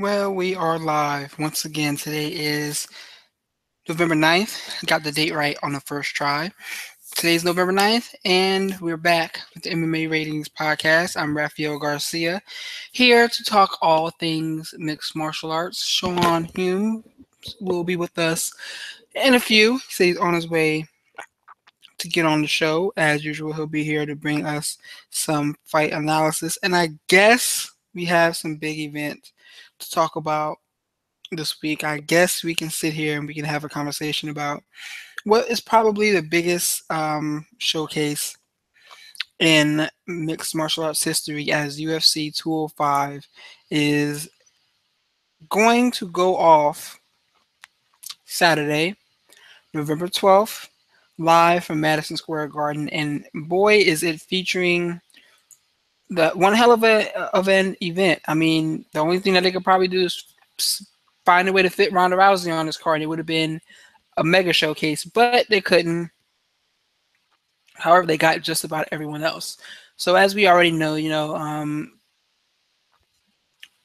Well, we are live once again. Today is November 9th. Got the date right on the first try. Today's November 9th, and we're back with the MMA Ratings Podcast. I'm Rafael Garcia, here to talk all things mixed martial arts. Sean Hume will be with us in a few. He says he's on his way to get on the show. As usual, he'll be here to bring us some fight analysis. And I guess we have some big events to talk about this week. I guess we can sit here and we can have a conversation about what is probably the biggest um, showcase in mixed martial arts history as UFC 205 is going to go off Saturday, November 12th, live from Madison Square Garden. And boy, is it featuring the one hell of a of an event. I mean, the only thing that they could probably do is find a way to fit Ronda Rousey on this card. and It would have been a mega showcase, but they couldn't. However, they got just about everyone else. So as we already know, you know, um,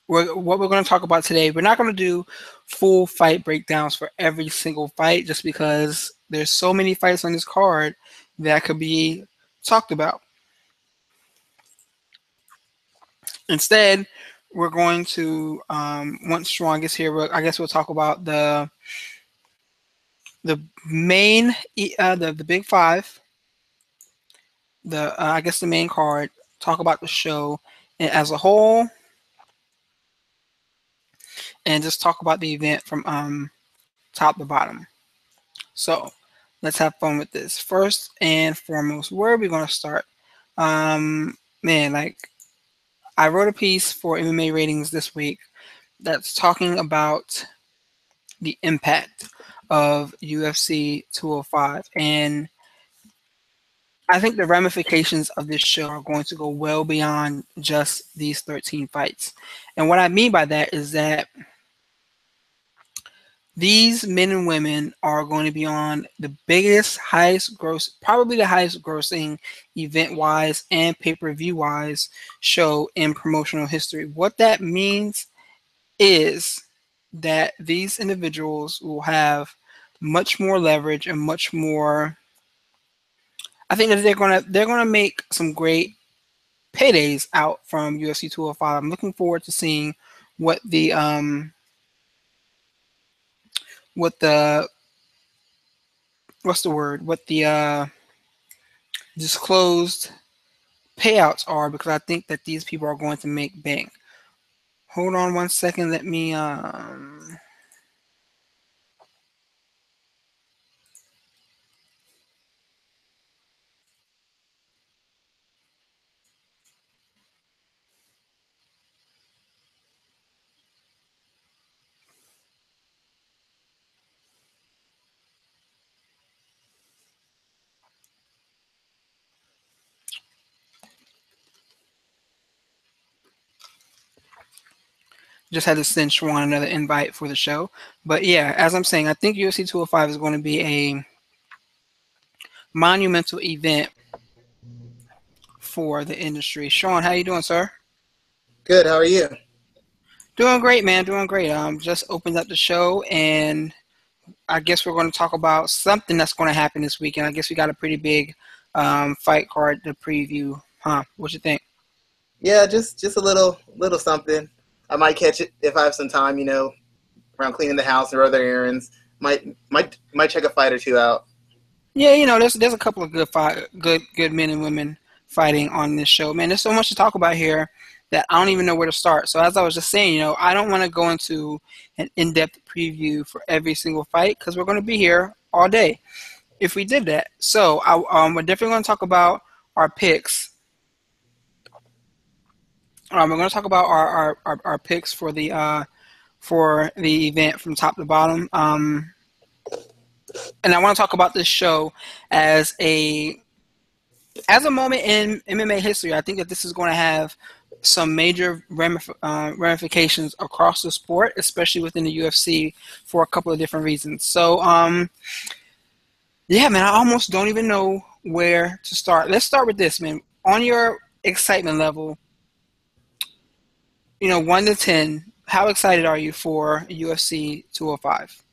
we're, what we're going to talk about today, we're not going to do full fight breakdowns for every single fight, just because there's so many fights on this card that could be talked about. Instead, we're going to um, once Strong gets here, I guess we'll talk about the the main uh, the the big five, the uh, I guess the main card. Talk about the show as a whole, and just talk about the event from um, top to bottom. So let's have fun with this. First and foremost, where are we going to start? Um, man, like I wrote a piece for MMA ratings this week that's talking about the impact of UFC 205. And I think the ramifications of this show are going to go well beyond just these 13 fights. And what I mean by that is that these men and women are going to be on the biggest, highest gross, probably the highest grossing event wise and pay per view wise show in promotional history. What that means is that these individuals will have much more leverage and much more. I think that they're gonna they're gonna make some great paydays out from UFC 205. I'm looking forward to seeing what the um what the what's the word? What the uh, disclosed payouts are because I think that these people are going to make bank. Hold on one second. Let me um just had to send Sean another invite for the show. But yeah, as I'm saying, I think UFC 205 is going to be a monumental event for the industry. Sean, how you doing, sir? Good. How are you? Doing great, man. Doing great. Um, just opened up the show, and I guess we're going to talk about something that's going to happen this weekend. I guess we got a pretty big um, fight card to preview, huh? What you think? Yeah, just just a little little something. I might catch it if I have some time, you know, around cleaning the house or other errands. Might might might check a fight or two out. Yeah, you know, there's there's a couple of good fight, good good men and women fighting on this show. Man, there's so much to talk about here that I don't even know where to start. So as I was just saying, you know, I don't want to go into an in-depth preview for every single fight because we're going to be here all day if we did that. So I, um, we're definitely going to talk about our picks um, we're going to talk about our, our, our, our, picks for the uh, for the event from top to bottom. Um, and I want to talk about this show as a as a moment in MMA history. I think that this is going to have some major uh, ramifications across the sport, especially within the UFC, for a couple of different reasons. So, um, yeah, man, I almost don't even know where to start. Let's start with this, man. On your excitement level, you know, one to ten, how excited are you for UFC 205?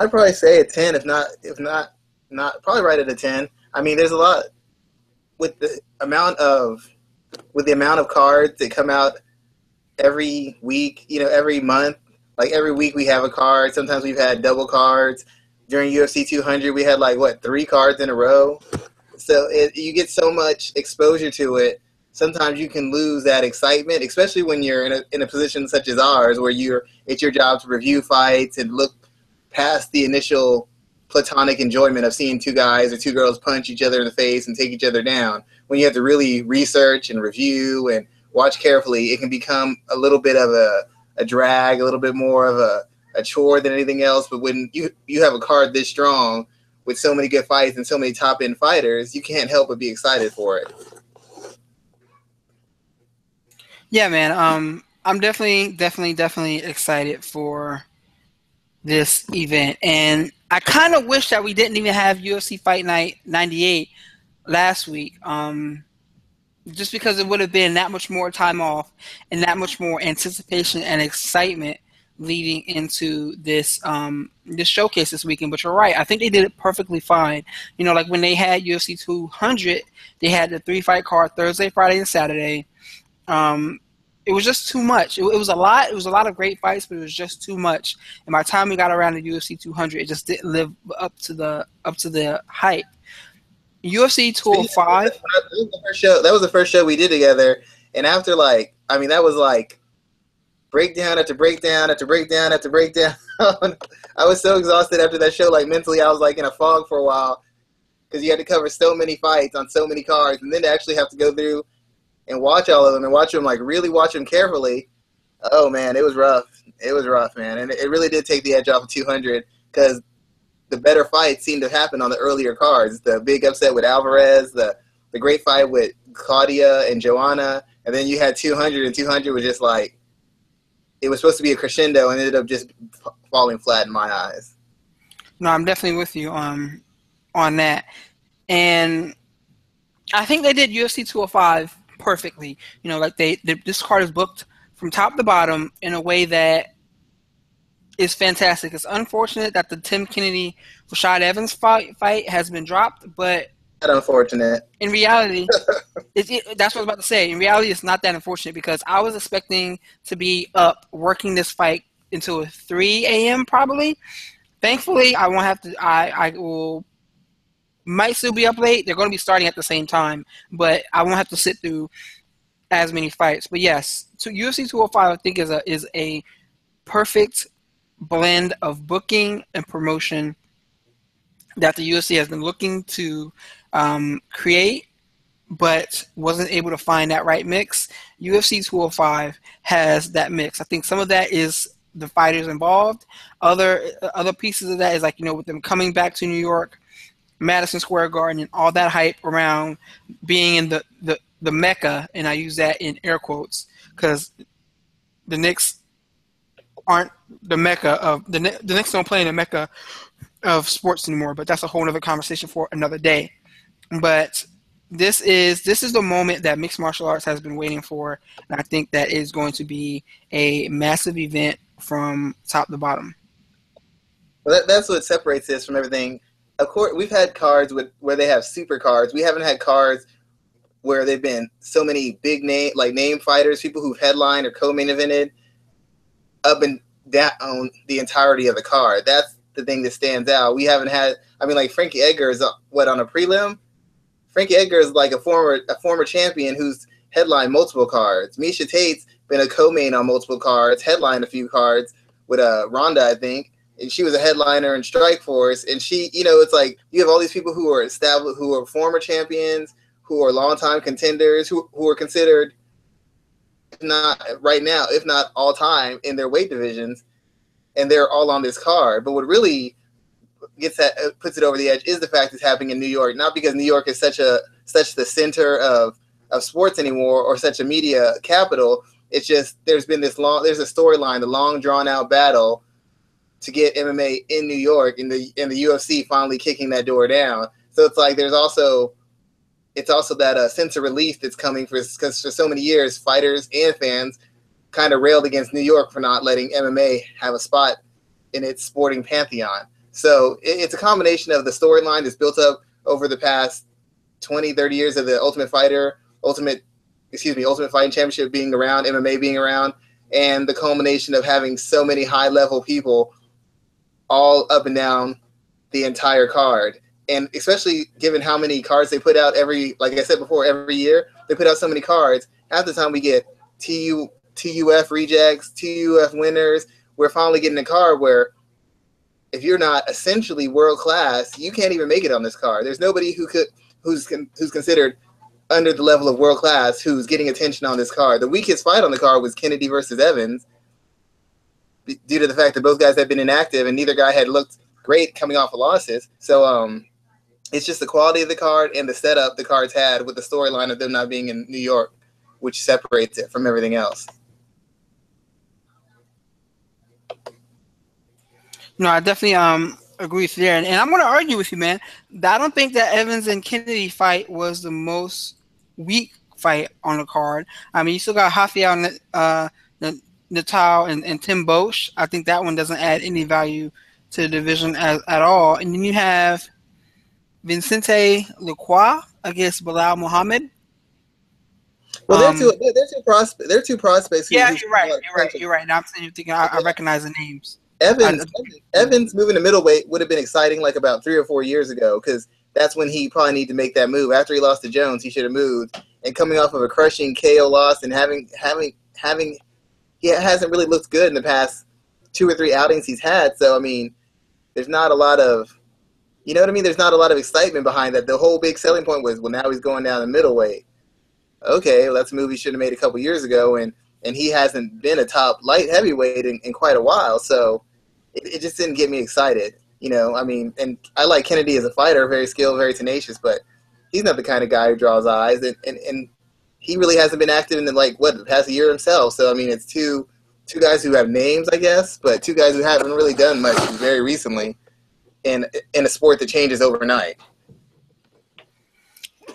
I'd probably say a ten, if not, if not, not probably right at a ten. I mean, there's a lot with the amount of with the amount of cards that come out every week. You know, every month. Like every week we have a card. Sometimes we've had double cards. During UFC 200, we had like what three cards in a row. So it, you get so much exposure to it. Sometimes you can lose that excitement, especially when you're in a in a position such as ours, where you're it's your job to review fights and look past the initial platonic enjoyment of seeing two guys or two girls punch each other in the face and take each other down. When you have to really research and review and watch carefully, it can become a little bit of a, a drag, a little bit more of a, a chore than anything else. But when you you have a card this strong with so many good fights and so many top end fighters, you can't help but be excited for it. Yeah, man. Um, I'm definitely, definitely, definitely excited for this event, and I kind of wish that we didn't even have UFC Fight Night '98 last week. Um, just because it would have been that much more time off and that much more anticipation and excitement leading into this um, this showcase this weekend. But you're right, I think they did it perfectly fine. You know, like when they had UFC 200, they had the three fight card Thursday, Friday, and Saturday. Um, it was just too much. It, it, was a lot. It was a lot of great fights, but it was just too much. And by the time we got around to UFC 200, it just didn't live up to the up to the hype. UFC 205. That was the first show. That was the first show we did together. And after like, I mean, that was like breakdown after breakdown after breakdown after breakdown. I was so exhausted after that show. Like mentally, I was like in a fog for a while because you had to cover so many fights on so many cards, and then to actually have to go through and watch all of them and watch them like really watch them carefully. Oh man, it was rough. It was rough, man, and it really did take the edge off of 200 because the better fights seemed to happen on the earlier cards. The big upset with Alvarez, the the great fight with Claudia and Joanna, and then you had 200 and 200 was just like it was supposed to be a crescendo and ended up just falling flat in my eyes. No, I'm definitely with you on on that, and I think they did UFC 205 perfectly. You know, like they, they this card is booked from top to bottom in a way that is fantastic. It's unfortunate that the Tim Kennedy Rashad Evans fight fight has been dropped, but that unfortunate. In reality, it, it, that's what I was about to say. In reality, it's not that unfortunate because I was expecting to be up working this fight until 3 a.m. probably. Thankfully, I won't have to. I I will might still be up late. They're going to be starting at the same time, but I won't have to sit through as many fights. But yes, so UFC 205 I think is a is a perfect blend of booking and promotion that the UFC has been looking to um, create, but wasn't able to find that right mix. UFC 205 has that mix. I think some of that is the fighters involved. Other other pieces of that is like you know with them coming back to New York Madison Square Garden and all that hype around being in the, the, the mecca, and I use that in air quotes because the Knicks aren't the mecca of the the Knicks don't play in the mecca of sports anymore. But that's a whole other conversation for another day. But this is this is the moment that mixed martial arts has been waiting for, and I think that is going to be a massive event from top to bottom. Well, that, that's what separates this from everything of course, we've had cards with where they have super cards. We haven't had cards where they've been so many big name like name fighters, people who've headlined or co-main evented up and down the entirety of the card. That's the thing that stands out. We haven't had. I mean, like Frankie Edgar is uh, what on a prelim. Frankie Edgar is like a former a former champion who's headlined multiple cards. Miesha Tate's been a co-main on multiple cards, headlined a few cards with a uh, Ronda, I think and she was a headliner in Strikeforce, and she, you know, it's like you have all these people who are established, who are former champions, who are longtime contenders, who who are considered not right now, if not all time, in their weight divisions, and they're all on this card. But what really gets that uh, puts it over the edge is the fact it's happening in New York, not because New York is such a such the center of of sports anymore or such a media capital. It's just there's been this long there's a storyline, the long drawn out battle to get MMA in New York and the and the UFC finally kicking that door down. So it's like there's also it's also that uh, sense of relief that's coming for because for so many years fighters and fans kind of railed against New York for not letting MMA have a spot in its sporting pantheon. So it's a combination of the storyline that's built up over the past 20, 30 years of the Ultimate Fighter, Ultimate, excuse me, Ultimate Fighting Championship being around, MMA being around, and the culmination of having so many high level people all up and down the entire card. And especially given how many cards they put out every, like I said before, every year, they put out so many cards. Half the time we get TU, TUF rejects, TUF winners. We're finally getting a card where if you're not essentially world class, you can't even make it on this card. There's nobody who could who's who's considered under the level of world class who's getting attention on this card. The weakest fight on the card was Kennedy versus Evans, due to the fact that both guys had been inactive and neither guy had looked great coming off of losses. So um, it's just the quality of the card and the setup the cards had with the storyline of them not being in New York, which separates it from everything else. No, I definitely um agree with you there, and, and I'm going to argue with you, man. I don't think that Evans and Kennedy fight was the most weak fight on the card. I mean, you still got Rafael, uh, Natal, and, and Tim Boetsch. I think that one doesn't add any value to the division as, at all. And then you have Vincente Lacroix against Belal Muhammad. Well, they're um, two. They're, two prospects. They're two prospects. Yeah, you're right. You're right. You're right. Now I'm saying, thinking, I, I recognize the names. Evans, Evans moving to middleweight would have been exciting like about three or four years ago because that's when he probably need to make that move. After he lost to Jones, he should have moved. And coming off of a crushing KO loss and having having having he hasn't really looked good in the past two or three outings he's had. So I mean, there's not a lot of you know what I mean? There's not a lot of excitement behind that. The whole big selling point was well now he's going down the middleweight. Okay, well that's a move he should have made a couple years ago and and he hasn't been a top light heavyweight in, in quite a while. So it, it just didn't get me excited. You know, I mean, and I like Kennedy as a fighter, very skilled, very tenacious, but he's not the kind of guy who draws eyes, and, and, and he really hasn't been active in the, like what the past year himself. So I mean, it's two two guys who have names, I guess, but two guys who haven't really done much very recently in in a sport that changes overnight.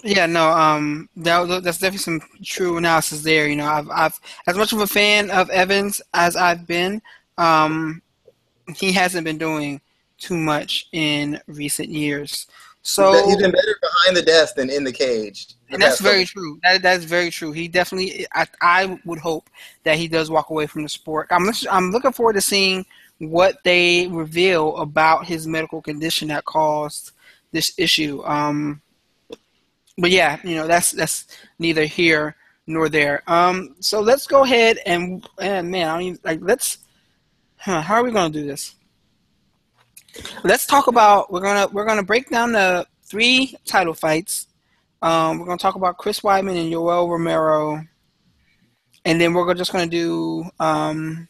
Yeah, no, um, that, that's definitely some true analysis there. You know, I've, I've as much of a fan of Evans as I've been, um, he hasn't been doing too much in recent years. So he's been better behind the desk than in the cage. And that's very true. That that's very true. He definitely. I I would hope that he does walk away from the sport. I'm I'm looking forward to seeing what they reveal about his medical condition that caused this issue. Um, but yeah, you know that's that's neither here nor there. Um, so let's go ahead and and man, I mean, like let's Huh, how are we gonna do this? Let's talk about we're gonna we're gonna break down the three title fights. Um, we're gonna talk about Chris Weidman and Yoel Romero, and then we're just gonna do um,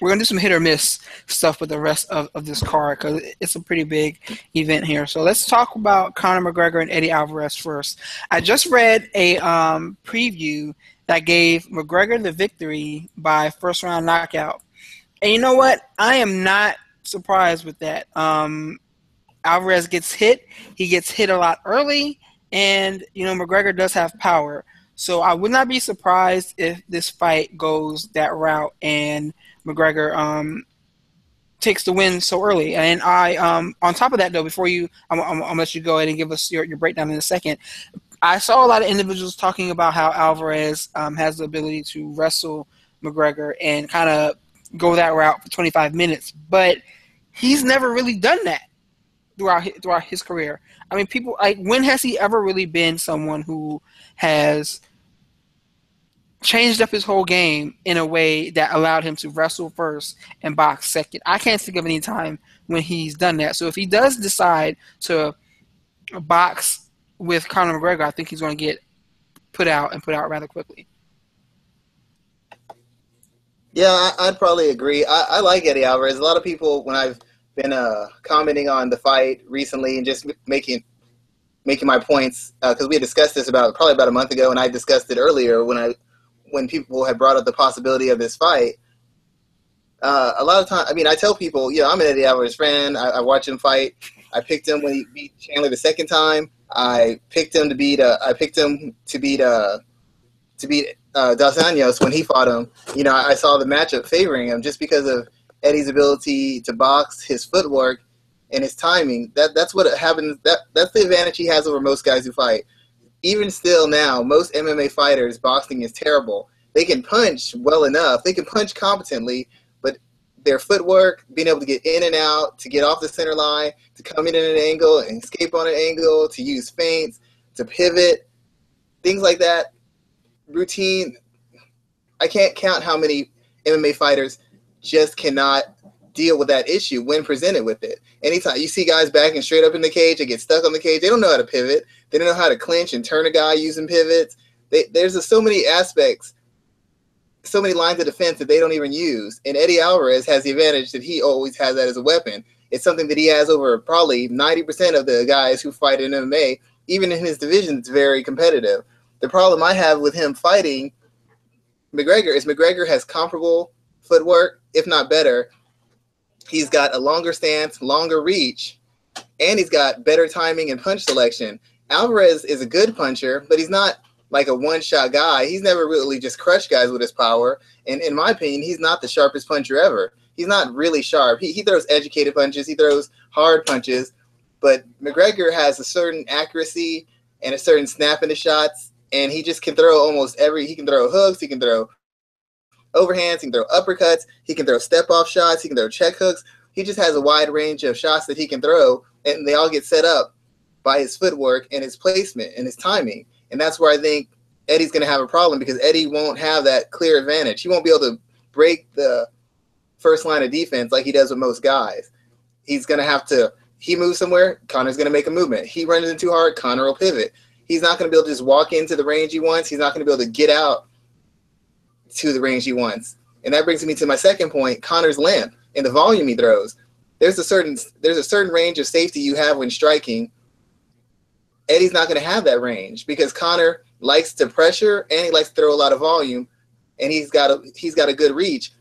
we're gonna do some hit or miss stuff with the rest of, of this card because it's a pretty big event here. So let's talk about Conor McGregor and Eddie Alvarez first. I just read a um, preview that gave McGregor the victory by first round knockout. And you know what? I am not surprised with that. Um, Alvarez gets hit. He gets hit a lot early, and you know McGregor does have power. So I would not be surprised if this fight goes that route and McGregor um, takes the win so early. And I, um, on top of that, though, before you, I'm, I'm, I'm let you go ahead and give us your, your breakdown in a second. I saw a lot of individuals talking about how Alvarez um, has the ability to wrestle McGregor and kind of go that route for 25 minutes. But he's never really done that throughout throughout his career. I mean, people like when has he ever really been someone who has changed up his whole game in a way that allowed him to wrestle first and box second? I can't think of any time when he's done that. So if he does decide to box with Conor McGregor, I think he's going to get put out and put out rather quickly. Yeah, I, would probably agree. I, I, like Eddie Alvarez. A lot of people, when I've been uh, commenting on the fight recently and just making making my points, because uh, we had discussed this about probably about a month ago, and I discussed it earlier when I when people had brought up the possibility of this fight. Uh, a lot of time, I mean, I tell people, you know, I'm an Eddie Alvarez fan. I, I watch him fight. I picked him when he beat Chandler the second time. I picked him to beat. Uh, I picked him to beat uh, to beat uh, Dos Anjos when he fought him. You know, I saw the matchup favoring him just because of Eddie's ability to box, his footwork, and his timing. That that's what happens. That that's the advantage he has over most guys who fight. Even still now, most MMA fighters boxing is terrible. They can punch well enough. They can punch competently, but their footwork, being able to get in and out, to get off the center line, to come in at an angle and escape on an angle, to use feints, to pivot, things like that. Routine. I can't count how many MMA fighters just cannot deal with that issue when presented with it. Anytime you see guys backing straight up in the cage, they get stuck on the cage. They don't know how to pivot. They don't know how to clinch and turn a guy using pivots. They, there's a, so many aspects, so many lines of defense that they don't even use. And Eddie Alvarez has the advantage that he always has that as a weapon. It's something that he has over probably 90% of the guys who fight in MMA. Even in his division, it's very competitive. The problem I have with him fighting McGregor is McGregor has comparable footwork, if not better. He's got a longer stance, longer reach, and he's got better timing and punch selection. Alvarez is a good puncher, but he's not like a one shot guy. He's never really just crushed guys with his power. And in my opinion, he's not the sharpest puncher ever. He's not really sharp. He, he throws educated punches, he throws hard punches, but McGregor has a certain accuracy and a certain snap in the shots, and he just can throw almost every. He can throw hooks, he can throw overhands, he can throw uppercuts, he can throw step off shots, he can throw check hooks. He just has a wide range of shots that he can throw, and they all get set up by his footwork and his placement and his timing. And that's where I think Eddie's going to have a problem because Eddie won't have that clear advantage. He won't be able to break the first line of defense like he does with most guys. He's going to have to, he moves somewhere, Conor's going to make a movement. He runs in too hard, Conor will pivot. He's not going to be able to just walk into the range he wants. He's not going to be able to get out to the range he wants. And that brings me to my second point, Conor's length and the volume he throws. There's a certain there's a certain range of safety you have when striking. Eddie's not going to have that range because Conor likes to pressure and he likes to throw a lot of volume, and he's got a he's got a good reach.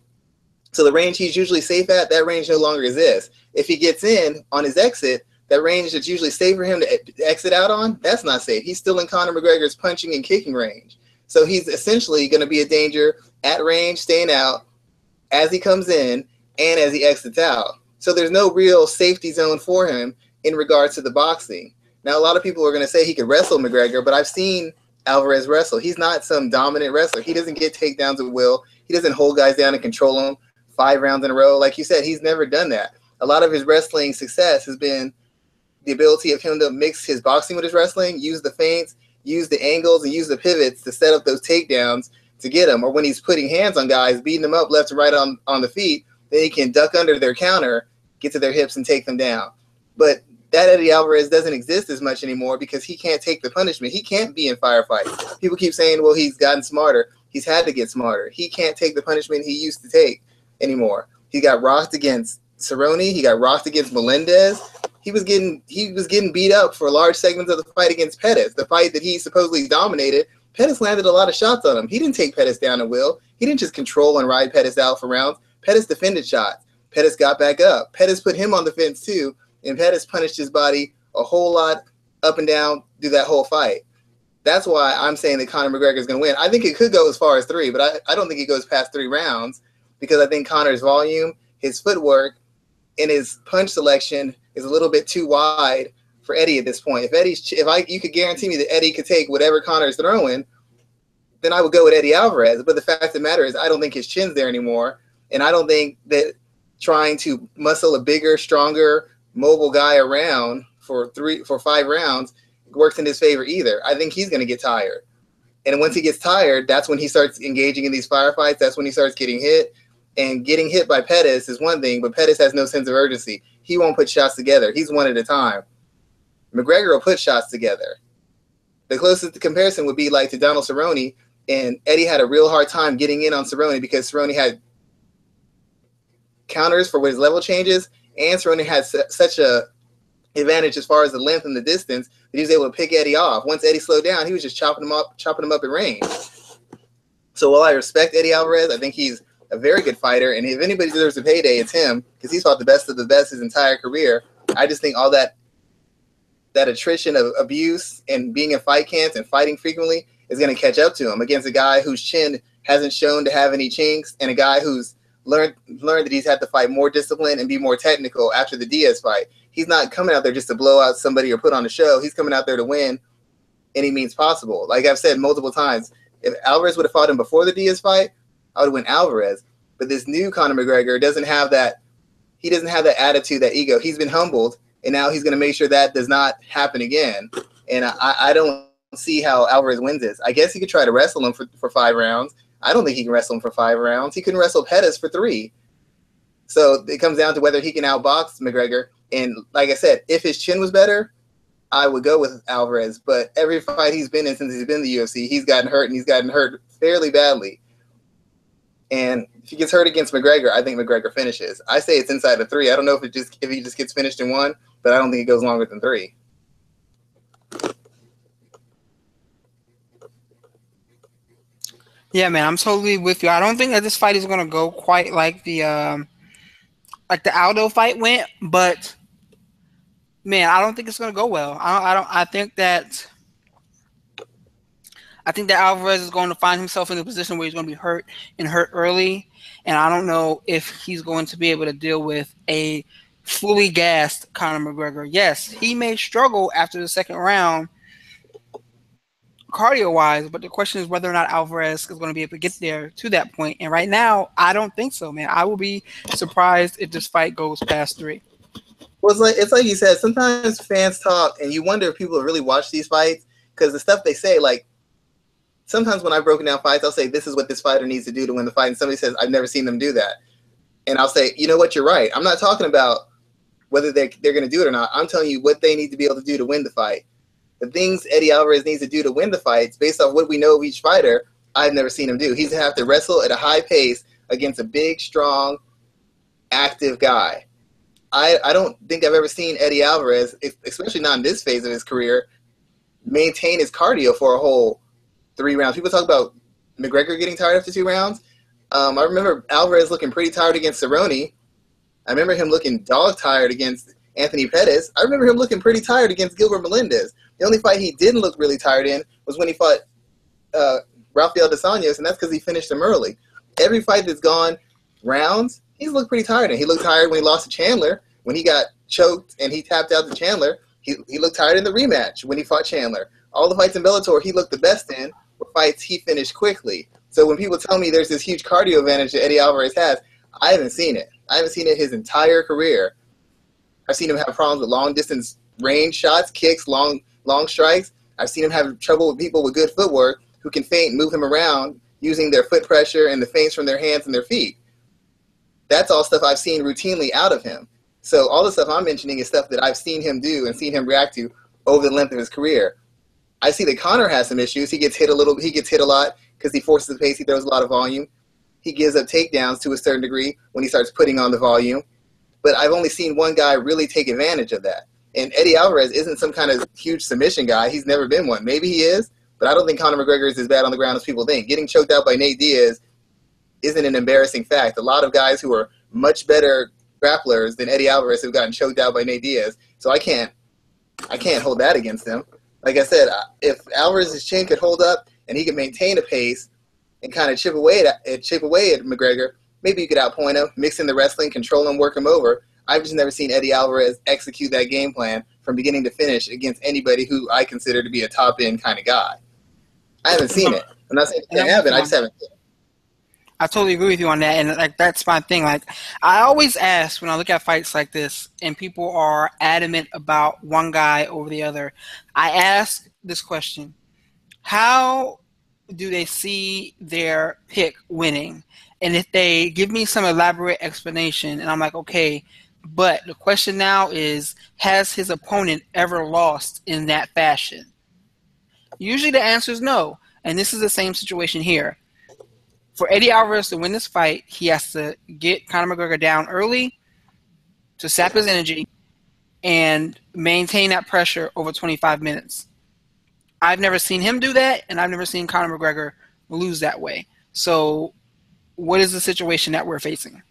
So the range he's usually safe at, that range no longer exists. If he gets in on his exit, that range that's usually safe for him to exit out on, that's not safe. He's still in Conor McGregor's punching and kicking range. So he's essentially going to be a danger at range, staying out as he comes in and as he exits out. So there's no real safety zone for him in regards to the boxing. Now, a lot of people are going to say he could wrestle McGregor, but I've seen Alvarez wrestle. He's not some dominant wrestler. He doesn't get takedowns at will. He doesn't hold guys down and control them five rounds in a row. Like you said, he's never done that. A lot of his wrestling success has been the ability of him to mix his boxing with his wrestling, use the feints, use the angles and use the pivots to set up those takedowns to get him. Or when he's putting hands on guys, beating them up left and right on, on the feet, then he can duck under their counter, get to their hips, and take them down. But that Eddie Alvarez doesn't exist as much anymore because he can't take the punishment. He can't be in firefights. People keep saying, well, he's gotten smarter. He's had to get smarter. He can't take the punishment he used to take anymore. He got rocked against Cerrone. He got rocked against Melendez he was getting he was getting beat up for large segments of the fight against Pettis, the fight that he supposedly dominated. Pettis landed a lot of shots on him. He didn't take Pettis down at will. He didn't just control and ride Pettis out for rounds. Pettis defended shots. Pettis got back up. Pettis put him on the fence too, and Pettis punished his body a whole lot up and down through that whole fight. That's why I'm saying that Conor McGregor is going to win. I think it could go as far as three, but I, I don't think it goes past three rounds because I think Conor's volume, his footwork, and his punch selection is a little bit too wide for Eddie at this point. If Eddie's, if I, you could guarantee me that Eddie could take whatever Conor's throwing, then I would go with Eddie Alvarez. But the fact of the matter is, I don't think his chin's there anymore, and I don't think that trying to muscle a bigger, stronger, mobile guy around for three, for five rounds works in his favor either. I think he's going to get tired, and once he gets tired, that's when he starts engaging in these firefights. That's when he starts getting hit. And getting hit by Pettis is one thing, but Pettis has no sense of urgency he won't put shots together. He's one at a time. McGregor will put shots together. The closest comparison would be like to Donald Cerrone, and Eddie had a real hard time getting in on Cerrone because Cerrone had counters for his level changes, and Cerrone had su- such a advantage as far as the length and the distance that he was able to pick Eddie off. Once Eddie slowed down, he was just chopping him up, chopping him up at range. So while I respect Eddie Alvarez, I think he's a very good fighter, and if anybody deserves a payday, it's him because he's fought the best of the best his entire career. I just think all that that attrition of abuse and being in fight camps and fighting frequently is going to catch up to him against a guy whose chin hasn't shown to have any chinks and a guy who's learned learned that he's had to fight more discipline and be more technical after the Diaz fight. He's not coming out there just to blow out somebody or put on a show. He's coming out there to win any means possible. Like I've said multiple times, if Alvarez would have fought him before the Diaz fight, I would have went Alvarez. But this new Conor McGregor doesn't have that. He doesn't have that attitude, that ego. He's been humbled, and now he's going to make sure that does not happen again. And I, I don't see how Alvarez wins this. I guess he could try to wrestle him for, for five rounds. I don't think he can wrestle him for five rounds. He couldn't wrestle Pettis for three. So it comes down to whether he can outbox McGregor. And like I said, if his chin was better, I would go with Alvarez. But every fight he's been in since he's been in the UFC, he's gotten hurt and he's gotten hurt fairly badly. And if he gets hurt against McGregor, I think McGregor finishes. I say it's inside of three. I don't know if it just if he just gets finished in one, but I don't think it goes longer than three. Yeah, man, I'm totally with you. I don't think that this fight is gonna go quite like the um, like the Aldo fight went, but man, I don't think it's gonna go well. I don't. I, don't, I think that. I think that Alvarez is going to find himself in a position where he's going to be hurt and hurt early, and I don't know if he's going to be able to deal with a fully gassed Conor McGregor. Yes, he may struggle after the second round, cardio wise, but the question is whether or not Alvarez is going to be able to get there to that point. And right now, I don't think so, man. I will be surprised if this fight goes past three. Well, it's like it's like you said. Sometimes fans talk, and you wonder if people really watch these fights because the stuff they say, like sometimes when I've broken down fights, I'll say this is what this fighter needs to do to win the fight, and somebody says I've never seen them do that, and I'll say, you know what, you're right. I'm not talking about whether they're they're going to do it or not. I'm telling you what they need to be able to do to win the fight the things Eddie Alvarez needs to do to win the fights, based off what we know of each fighter, I've never seen him do. He's gonna have to wrestle at a high pace against a big, strong, active guy. I, I don't think I've ever seen Eddie Alvarez, especially not in this phase of his career, maintain his cardio for a whole three rounds. People talk about McGregor getting tired after two rounds. Um, I remember Alvarez looking pretty tired against Cerrone. I remember him looking dog tired against Anthony Pettis. I remember him looking pretty tired against Gilbert Melendez. The only fight he didn't look really tired in was when he fought uh, Rafael dos Anjos, and that's because he finished him early. Every fight that's gone rounds, he's looked pretty tired. And he looked tired when he lost to Chandler, when he got choked and he tapped out to Chandler. He, he looked tired in the rematch when he fought Chandler. All the fights in Bellator he looked the best in fights he finished quickly. So when people tell me there's this huge cardio advantage that Eddie Alvarez has, I haven't seen it. I haven't seen it his entire career. I've seen him have problems with long distance range shots, kicks, long long strikes. I've seen him have trouble with people with good footwork who can feint, move him around using their foot pressure and the feints from their hands and their feet. That's all stuff I've seen routinely out of him. So all the stuff I'm mentioning is stuff that I've seen him do and seen him react to over the length of his career. I see that Conor has some issues. He gets hit a little. He gets hit a lot because he forces the pace. He throws a lot of volume. He gives up takedowns to a certain degree when he starts putting on the volume. But I've only seen one guy really take advantage of that. And Eddie Alvarez isn't some kind of huge submission guy. He's never been one. Maybe he is, but I don't think Conor McGregor is as bad on the ground as people think. Getting choked out by Nate Diaz isn't an embarrassing fact. A lot of guys who are much better grapplers than Eddie Alvarez have gotten choked out by Nate Diaz. So I can't, I can't hold that against him. Like I said, if Alvarez's chin could hold up and he could maintain a pace and kind of chip away at chip away at McGregor, maybe you could outpoint him, mix in the wrestling, control him, work him over. I've just never seen Eddie Alvarez execute that game plan from beginning to finish against anybody who I consider to be a top end kind of guy. I haven't seen it. I'm not saying I haven't. happen. I just haven't. I totally agree with you on that, and like that's my thing. Like I always ask when I look at fights like this, and people are adamant about one guy over the other. I ask this question: How do they see their pick winning? And if they give me some elaborate explanation, and I'm like, okay, but the question now is Has his opponent ever lost in that fashion? Usually the answer is no. And this is the same situation here. For Eddie Alvarez to win this fight, he has to get Conor McGregor down early to sap his energy and maintain that pressure over 25 minutes. I've never seen him do that, and I've never seen Conor McGregor lose that way. So, what is the situation that we're facing?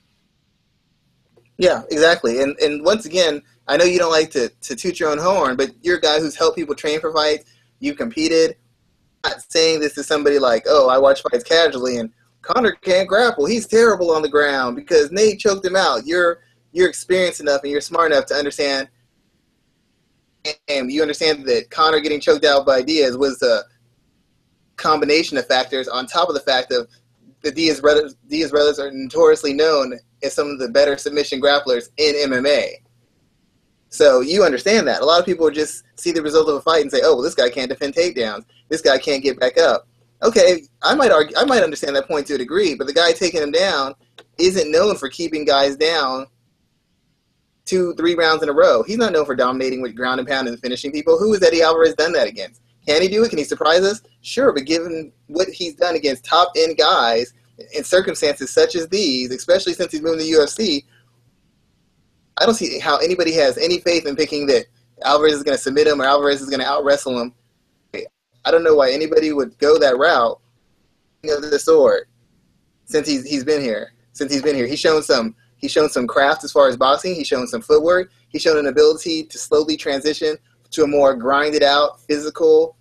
Yeah, exactly. And and once again, I know you don't like to, to toot your own horn, but you're a guy who's helped people train for fights. You've competed. Not saying this to somebody like, oh, I watch fights casually and Conor can't grapple. He's terrible on the ground because Nate choked him out. You're you're experienced enough and you're smart enough to understand and you understand that Conor getting choked out by Diaz was a combination of factors on top of the fact of the Diaz brothers Diaz brothers are notoriously known as some of the better submission grapplers in MMA. So you understand that. A lot of people just see the result of a fight and say, "Oh, well, this guy can't defend takedowns. This guy can't get back up." Okay, I might argue, I might understand that point to a degree, but the guy taking him down isn't known for keeping guys down two, three rounds in a row. He's not known for dominating with ground and pound and finishing people. Who has Eddie Alvarez done that against? Can he do it? Can he surprise us? Sure, but given what he's done against top end guys in circumstances such as these, especially since he's moved to the UFC, I don't see how anybody has any faith in picking that Alvarez is going to submit him or Alvarez is going to out wrestle him. I don't know why anybody would go that route of the sword since he's he's been here. Since he's been here, he's shown some he's shown some craft as far as boxing. He's shown some footwork. He's shown an ability to slowly transition to a more grinded out, physical,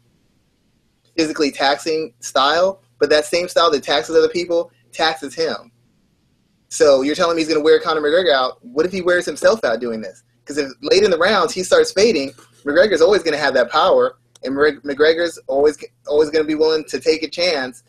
physically taxing style. But that same style that taxes other people taxes him. So you're telling me he's going to wear Conor McGregor out? What if he wears himself out doing this? Because if late in the rounds he starts fading, McGregor's always going to have that power, and McGregor's always always going to be willing to take a chance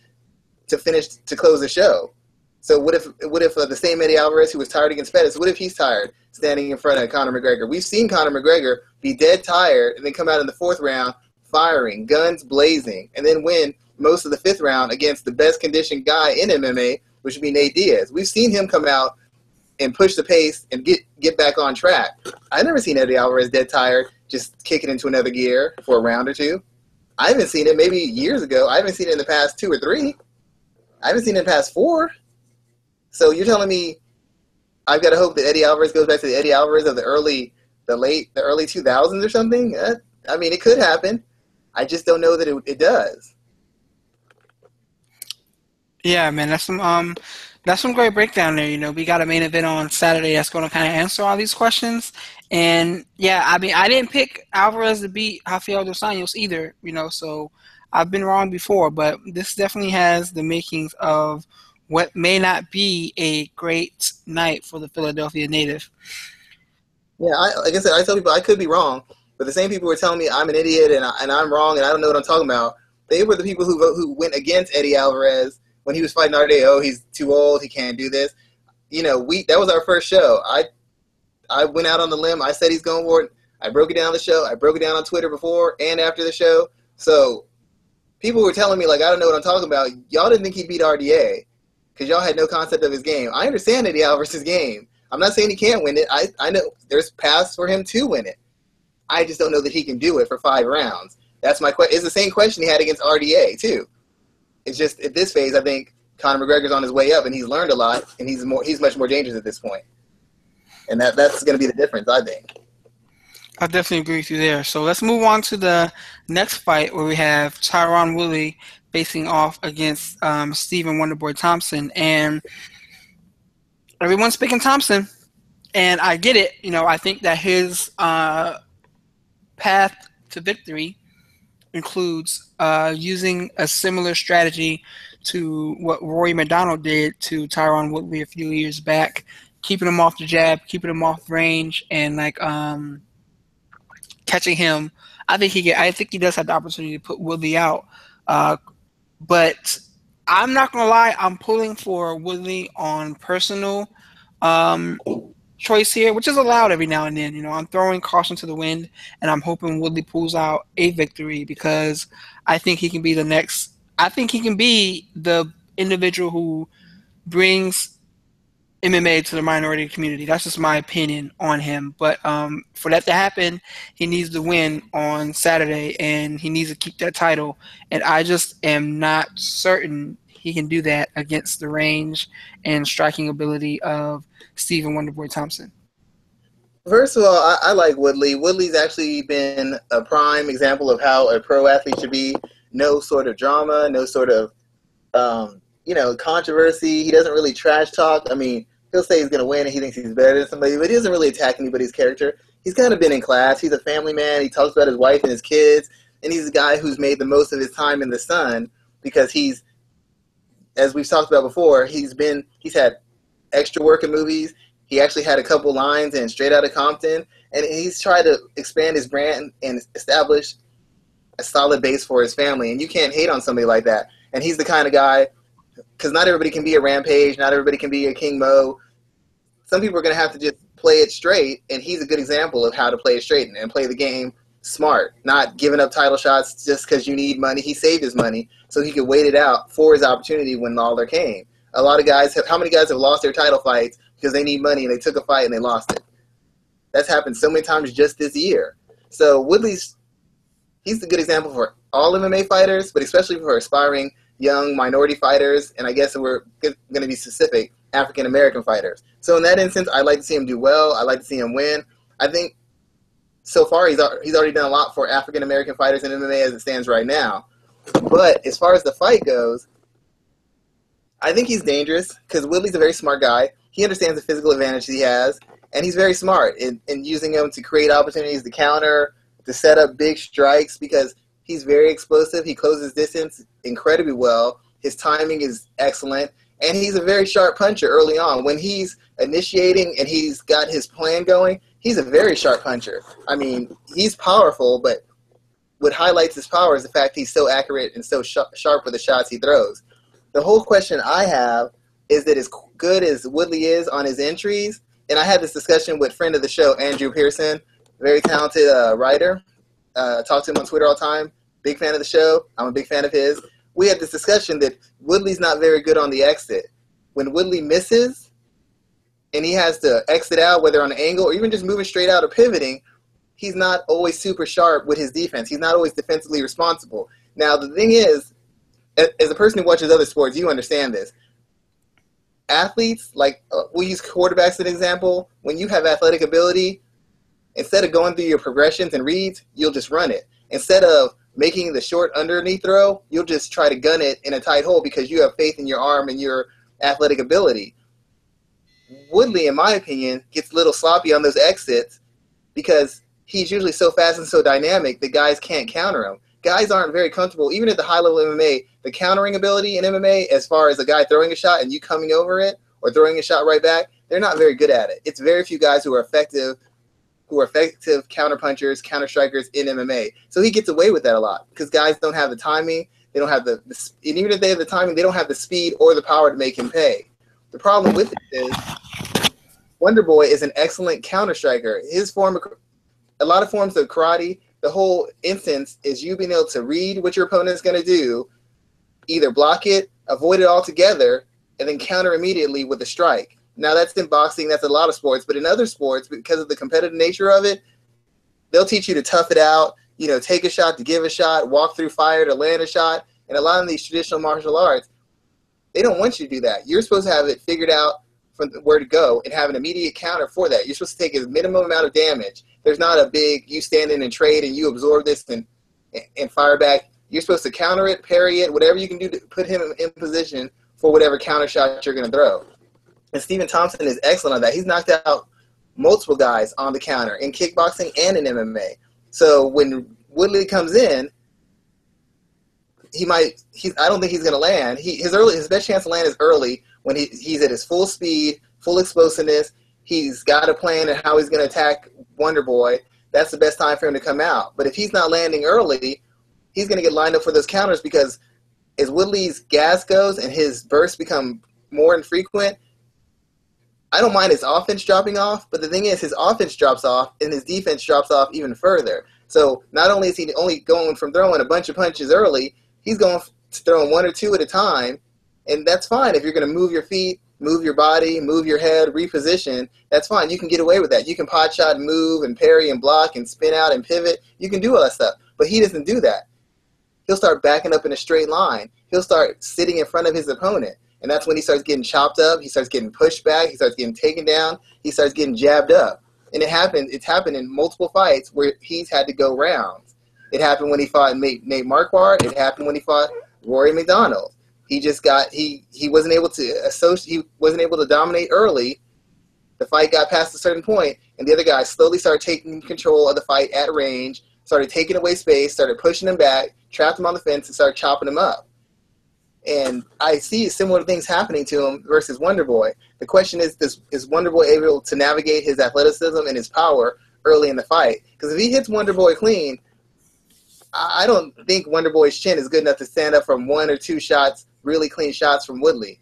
to finish to close the show. So what if what if uh, the same Eddie Alvarez who was tired against Pettis? What if he's tired standing in front of Conor McGregor? We've seen Conor McGregor be dead tired and then come out in the fourth round firing, guns blazing, and then win most of the fifth round against the best conditioned guy in MMA, which would be Nate Diaz. We've seen him come out and push the pace and get get back on track. I've never seen Eddie Alvarez dead tired, just kick it into another gear for a round or two. I haven't seen it maybe years ago. I haven't seen it in the past two or three. I haven't seen it in the past four. So you're telling me I've got to hope that Eddie Alvarez goes back to the Eddie Alvarez of the early, the late, the early 2000s or something? Uh, I mean, it could happen. I just don't know that it, it does. Yeah, man, that's some um, that's some great breakdown there. You know, we got a main event on Saturday that's going to kind of answer all these questions. And yeah, I mean, I didn't pick Alvarez to beat Rafael dos Anjos either. You know, so I've been wrong before, but this definitely has the makings of what may not be a great night for the Philadelphia native. Yeah, I, like I said, I tell people I could be wrong, but the same people who are telling me I'm an idiot and, I, and I'm wrong and I don't know what I'm talking about, they were the people who who went against Eddie Alvarez when he was fighting RDA, oh, he's too old, he can't do this. You know, we that was our first show. I I went out on the limb. I said he's going for it. I broke it down on the show. I broke it down on Twitter before and after the show. So people were telling me like I don't know what I'm talking about. Y'all didn't think he beat RDA because y'all had no concept of his game. I understand Eddie Alvarez's game. I'm not saying he can't win it. I I know there's paths for him to win it. I just don't know that he can do it for five rounds. That's my question. It's the same question he had against RDA too. It's just at this phase, I think Conor McGregor's on his way up, and he's learned a lot, and he's more he's much more dangerous at this point, and that that's going to be the difference, I think. I definitely agree with you there. So let's move on to the next fight where we have Tyron Woodley facing off against um, Stephen Wonderboy Thompson, and everyone's picking Thompson, and I get it. You know, I think that his uh, path to victory includes uh, using a similar strategy to what Rory MacDonald did to Tyron Woodley a few years back, keeping him off the jab, keeping him off range, and like um, catching him. I think he get, I think he does have the opportunity to put Woodley out, uh, but I'm not gonna lie. I'm pulling for Woodley on personal um, choice here, which is allowed every now and then. You know, I'm throwing caution to the wind, and I'm hoping Woodley pulls out a victory because I think he can be the next. I think he can be the individual who brings MMA to the minority community. That's just my opinion on him. But um, for that to happen, he needs to win on Saturday, and he needs to keep that title. And I just am not certain he can do that against the range and striking ability of Stephen Wonderboy Thompson? First of all, I, I, like Woodley. Woodley's actually been a prime example of how a pro athlete should be. No sort of drama, no sort of, um, you know, controversy. He doesn't really trash talk. I mean, he'll say he's going to win and he thinks he's better than somebody, but he doesn't really attack anybody's character. He's kind of been in class. He's a family man. He talks about his wife and his kids. and he's a guy who's made the most of his time in the sun because he's, as we've talked about before, he's been he's had extra work in movies. He actually had a couple lines in Straight Outta Compton, and he's tried to expand his brand and establish a solid base for his family. And you can't hate on somebody like that. And he's the kind of guy, because not everybody can be a Rampage, not everybody can be a King Mo. Some people are going to have to just play it straight, and he's a good example of how to play it straight and, and play the game smart, not giving up title shots just because you need money. He saved his money so he could wait it out for his opportunity when Lawler came. A lot of guys have, how many guys have lost their title fights because they need money and they took a fight and they lost it? That's happened so many times just this year. So Woodley's he's a good example for all MMA fighters, but especially for aspiring young minority fighters, and I guess we're going to be specific, African American fighters. So in that instance, I'd like to see him do well. I'd like to see him win. I think so far he's he's already done a lot for African American fighters in MMA as it stands right now. But as far as the fight goes, I think he's dangerous because Woodley's a very smart guy. He understands the physical advantage he has, and he's very smart in, in using them to create opportunities to counter, to set up big strikes because he's very explosive. He closes distance incredibly well. His timing is excellent, and he's a very sharp puncher early on. When he's initiating and he's got his plan going, he's a very sharp puncher. I mean, he's powerful, but what highlights his power is the fact he's so accurate and so sh- sharp with the shots he throws. The whole question I have is that as good as Woodley is on his entries, and I had this discussion with friend of the show, Andrew Pearson, very talented uh, writer. Uh, talk to him on Twitter all the time. Big fan of the show. I'm a big fan of his. We had this discussion that Woodley's not very good on the exit. When Woodley misses and he has to exit out, whether on an angle or even just moving straight out or pivoting, he's not always super sharp with his defense. He's not always defensively responsible. Now, the thing is, as a person who watches other sports, you understand this. Athletes, like uh, we use quarterbacks as an example, when you have athletic ability, instead of going through your progressions and reads, you'll just run it. Instead of making the short underneath throw, you'll just try to gun it in a tight hole because you have faith in your arm and your athletic ability. Woodley, in my opinion, gets a little sloppy on those exits because he's usually so fast and so dynamic that guys can't counter him. Guys aren't very comfortable, even at the high level MMA, the countering ability in MMA, as far as a guy throwing a shot and you coming over it or throwing a shot right back, they're not very good at it. It's very few guys who are effective who are effective counter punchers, counter strikers in MMA. So he gets away with that a lot because guys don't have the timing, they don't have the, the, and even if they have the timing, they don't have the speed or the power to make him pay. The problem with it is Wonder Boy is an excellent counter striker. His form, a lot of forms of karate, the whole instance is you being able to read what your opponent is going to do, either block it, avoid it altogether, and then counter immediately with a strike. Now that's in boxing, that's a lot of sports, but in other sports, because of the competitive nature of it, they'll teach you to tough it out, you know, take a shot to give a shot, walk through fire to land a shot. And a lot of these traditional martial arts, they don't want you to do that. You're supposed to have it figured out from where to go and have an immediate counter for that. You're supposed to take a minimum amount of damage. There's not a big you stand in and trade and you absorb this and and fire back. You're supposed to counter it, parry it, whatever you can do to put him in position for whatever counter shot you're going to throw. And Stephen Thompson is excellent on that. He's knocked out multiple guys on the counter in kickboxing and in MMA. So when Woodley comes in, he might. He's. I don't think he's going to land. He his early his best chance to land is early when he, he's at his full speed, full explosiveness. He's got a plan and how he's going to attack Wonder Boy. That's the best time for him to come out. But if he's not landing early, he's going to get lined up for those counters because as Woodley's gas goes and his bursts become more infrequent, I don't mind his offense dropping off, but the thing is, his offense drops off and his defense drops off even further. So not only is he only going from throwing a bunch of punches early, he's going to throwing one or two at a time, and that's fine if you're going to move your feet, move your body, move your head, reposition. That's fine. You can get away with that. You can pot shot, and move, and parry, and block, and spin out, and pivot. You can do all that stuff, but he doesn't do that. He'll start backing up in a straight line. He'll start sitting in front of his opponent. And that's when he starts getting chopped up. He starts getting pushed back. He starts getting taken down. He starts getting jabbed up. And it happened. It's happened in multiple fights where he's had to go rounds. It happened when he fought Nate, Nate Marquardt. It happened when he fought Rory MacDonald. He just got he he wasn't able to associate. He wasn't able to dominate early. The fight got past a certain point, and the other guy slowly started taking control of the fight at range, started taking away space, started pushing him back, trapped him on the fence, and started chopping him up. And I see similar things happening to him versus Wonder Boy. The question is, does, is Wonder Boy able to navigate his athleticism and his power early in the fight? Because if he hits Wonder Boy clean, I don't think Wonder Boy's chin is good enough to stand up from one or two shots, really clean shots from Woodley.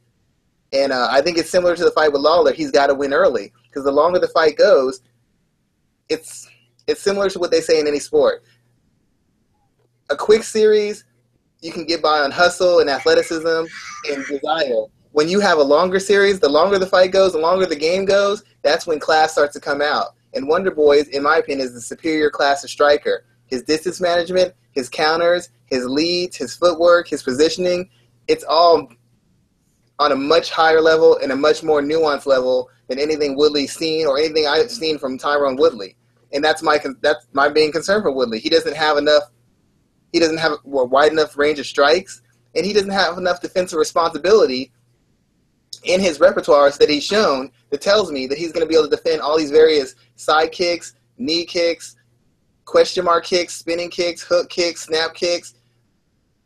And uh, I think it's similar to the fight with Lawler. He's got to win early because the longer the fight goes, it's it's similar to what they say in any sport. A quick series, you can get by on hustle and athleticism and desire. When you have a longer series, the longer the fight goes, the longer the game goes, that's when class starts to come out. And Wonder Boy, in my opinion, is the superior class of striker. His distance management, his counters, his leads, his footwork, his positioning, it's all on a much higher level and a much more nuanced level than anything Woodley's seen or anything I've seen from Tyron Woodley. And that's my that's my main concern for Woodley. He doesn't have enough. He doesn't have a wide enough range of strikes, and he doesn't have enough defensive responsibility in his repertoires that he's shown that tells me that he's going to be able to defend all these various side kicks, knee kicks, question mark kicks, spinning kicks, hook kicks, snap kicks,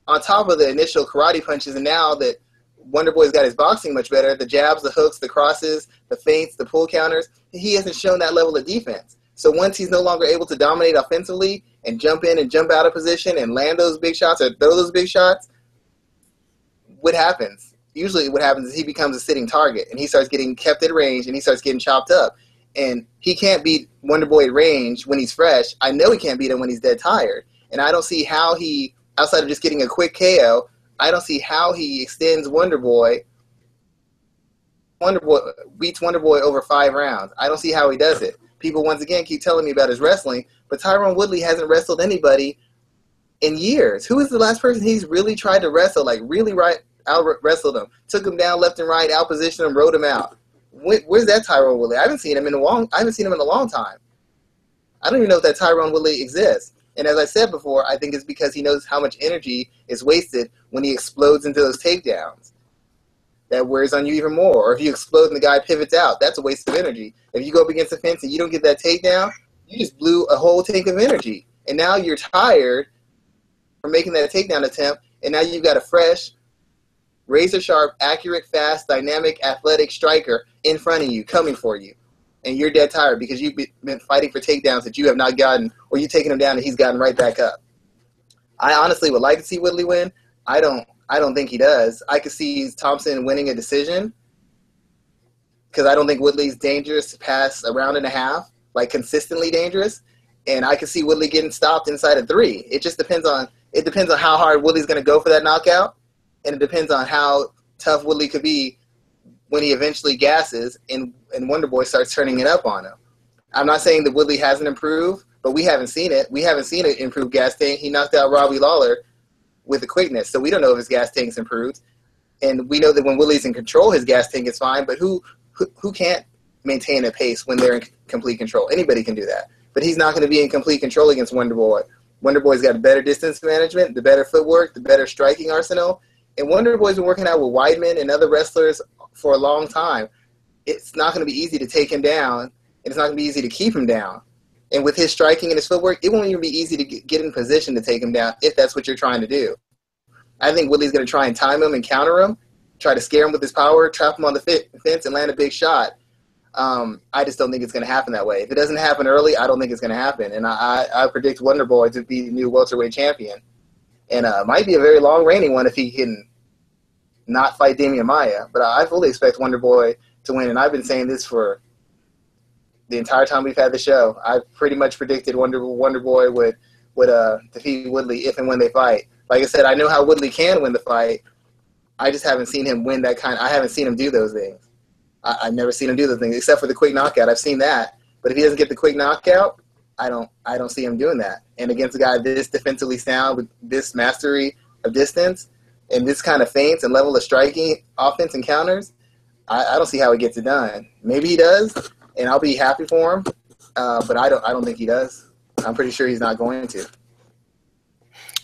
on top of the initial karate punches. And now that Wonder Boy's got his boxing much better, the jabs, the hooks, the crosses, the feints, the pull counters, he hasn't shown that level of defense. So once he's no longer able to dominate offensively and jump in and jump out of position and land those big shots or throw those big shots, what happens? Usually, what happens is he becomes a sitting target and he starts getting kept at range and he starts getting chopped up and he can't beat Wonder Boy range when he's fresh. I know he can't beat him when he's dead tired, and I don't see how he, outside of just getting a quick KO, I don't see how he extends Wonder Boy. Wonder Boy beats Wonder Boy over five rounds. I don't see how he does it. People once again keep telling me about his wrestling, but Tyron Woodley hasn't wrestled anybody in years. Who is the last person he's really tried to wrestle? Like really right out wrestled him, took him down left and right, out positioned him, rode him out where's that Tyron Woodley? I haven't seen him in a long. I haven't seen him in a long time. I don't even know if that Tyron Woodley exists. And as I said before, I think it's because he knows how much energy is wasted when he explodes into those takedowns. That wears on you even more. Or if you explode and the guy pivots out, that's a waste of energy. If you go up against the fence and you don't get that takedown, you just blew a whole tank of energy. And now you're tired from making that takedown attempt, and now you've got a fresh, razor sharp, accurate, fast, dynamic, athletic striker in front of you, coming for you. And you're dead tired because you've been fighting for takedowns that you have not gotten, or you taking him down and he's gotten right back up. I honestly would like to see Woodley win. I don't. I don't think he does. I could see Thompson winning a decision because I don't think Woodley's dangerous past a round and a half, like consistently dangerous. And I could see Woodley getting stopped inside of three. It just depends on it depends on how hard Woodley's going to go for that knockout and it depends on how tough Woodley could be when he eventually gasses and, and Wonder Boy starts turning it up on him. I'm not saying that Woodley hasn't improved, but we haven't seen it. We haven't seen it improve gas tank. He knocked out Robbie Lawler with the quickness, so we don't know if his gas tank's improved. And we know that when Woodley's in control, his gas tank is fine. But who who, who can't maintain a pace when they're in complete control? Anybody can do that. But he's not going to be in complete control against Wonder Boy. Wonder Boy's got better distance management, the better footwork, the better striking arsenal, and Wonder Boy's been working out with Weidman and other wrestlers for a long time. It's not going to be easy to take him down, and it's not going to be easy to keep him down. And with his striking and his footwork, it won't even be easy to get in position to take him down if that's what you're trying to do. I think Woodley's going to try and time him and counter him, try to scare him with his power, trap him on the fence, and land a big shot. Um, I just don't think it's going to happen that way. If it doesn't happen early, I don't think it's going to happen. And I, I, I predict Wonder Boy to be the new welterweight champion and uh, might be a very long reigning one if he can not fight Demian Maia. But I fully expect Wonder Boy to win, and I've been saying this for the entire time we've had the show. I've pretty much predicted Wonder Wonder Boy would would uh, defeat Woodley if and when they fight. Like I said, I know how Woodley can win the fight. I just haven't seen him win that kind. I haven't seen him do those things. I, have never seen him do those things except for the quick knockout. I've seen that, but if he doesn't get the quick knockout, I don't I don't see him doing that. And against a guy this defensively sound with this mastery of distance and this kind of feints and level of striking offense and counters, I, I don't see how he gets it done. Maybe he does, and I'll be happy for him. Uh, but I don't I don't think he does. I'm pretty sure he's not going to.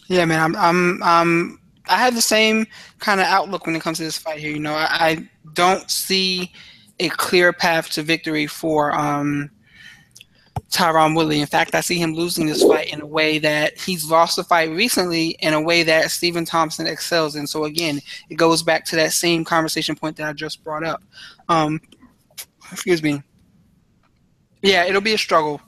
Yeah, man. I'm I'm um I have the same kind of outlook when it comes to this fight here. You know, I, I don't see a clear path to victory for um Tyron Woodley. In fact, I see him losing this fight in a way that he's lost the fight recently in a way that Stephen Thompson excels in. So again, it goes back to that same conversation point that I just brought up. Um, excuse me. Yeah, it'll be a struggle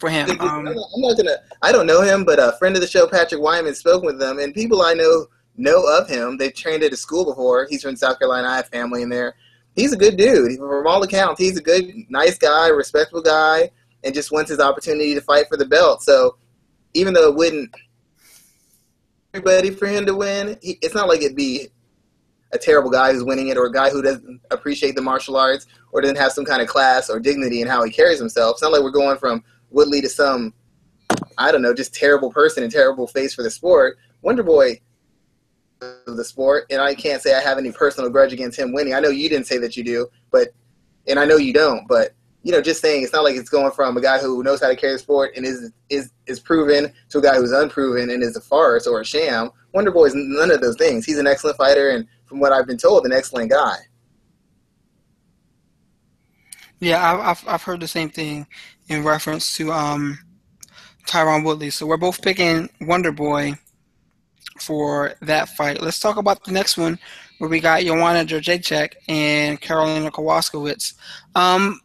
for him. Um, I'm not gonna. I don't know him, but a friend of the show, Patrick Wyman, spoke with them, and people I know know of him. They've trained at a school before. He's from South Carolina. I have family in there. He's a good dude. From all accounts, he's a good, nice guy, respectable guy, and just wants his opportunity to fight for the belt. So even though it wouldn't everybody for him to win, he, it's not like it'd be a terrible guy who's winning it or a guy who doesn't appreciate the martial arts or doesn't have some kind of class or dignity in how he carries himself. It's not like we're going from Woodley to some, I don't know, just terrible person and terrible face for the sport. Wonder Boy of the sport, and I can't say I have any personal grudge against him winning. I know you didn't say that you do, but and I know you don't, but you know, just saying it's not like it's going from a guy who knows how to carry the sport and is is is proven to a guy who's unproven and is a farce or a sham. Wonder Boy is none of those things. He's an excellent fighter, and from what I've been told, an excellent guy. Yeah, I've I've heard the same thing in reference to um, Tyron Woodley. So we're both picking Wonder Boy for that fight. Let's talk about the next one where we got Joanna Jędrzejczyk and Karolina Kowalkiewicz. Um,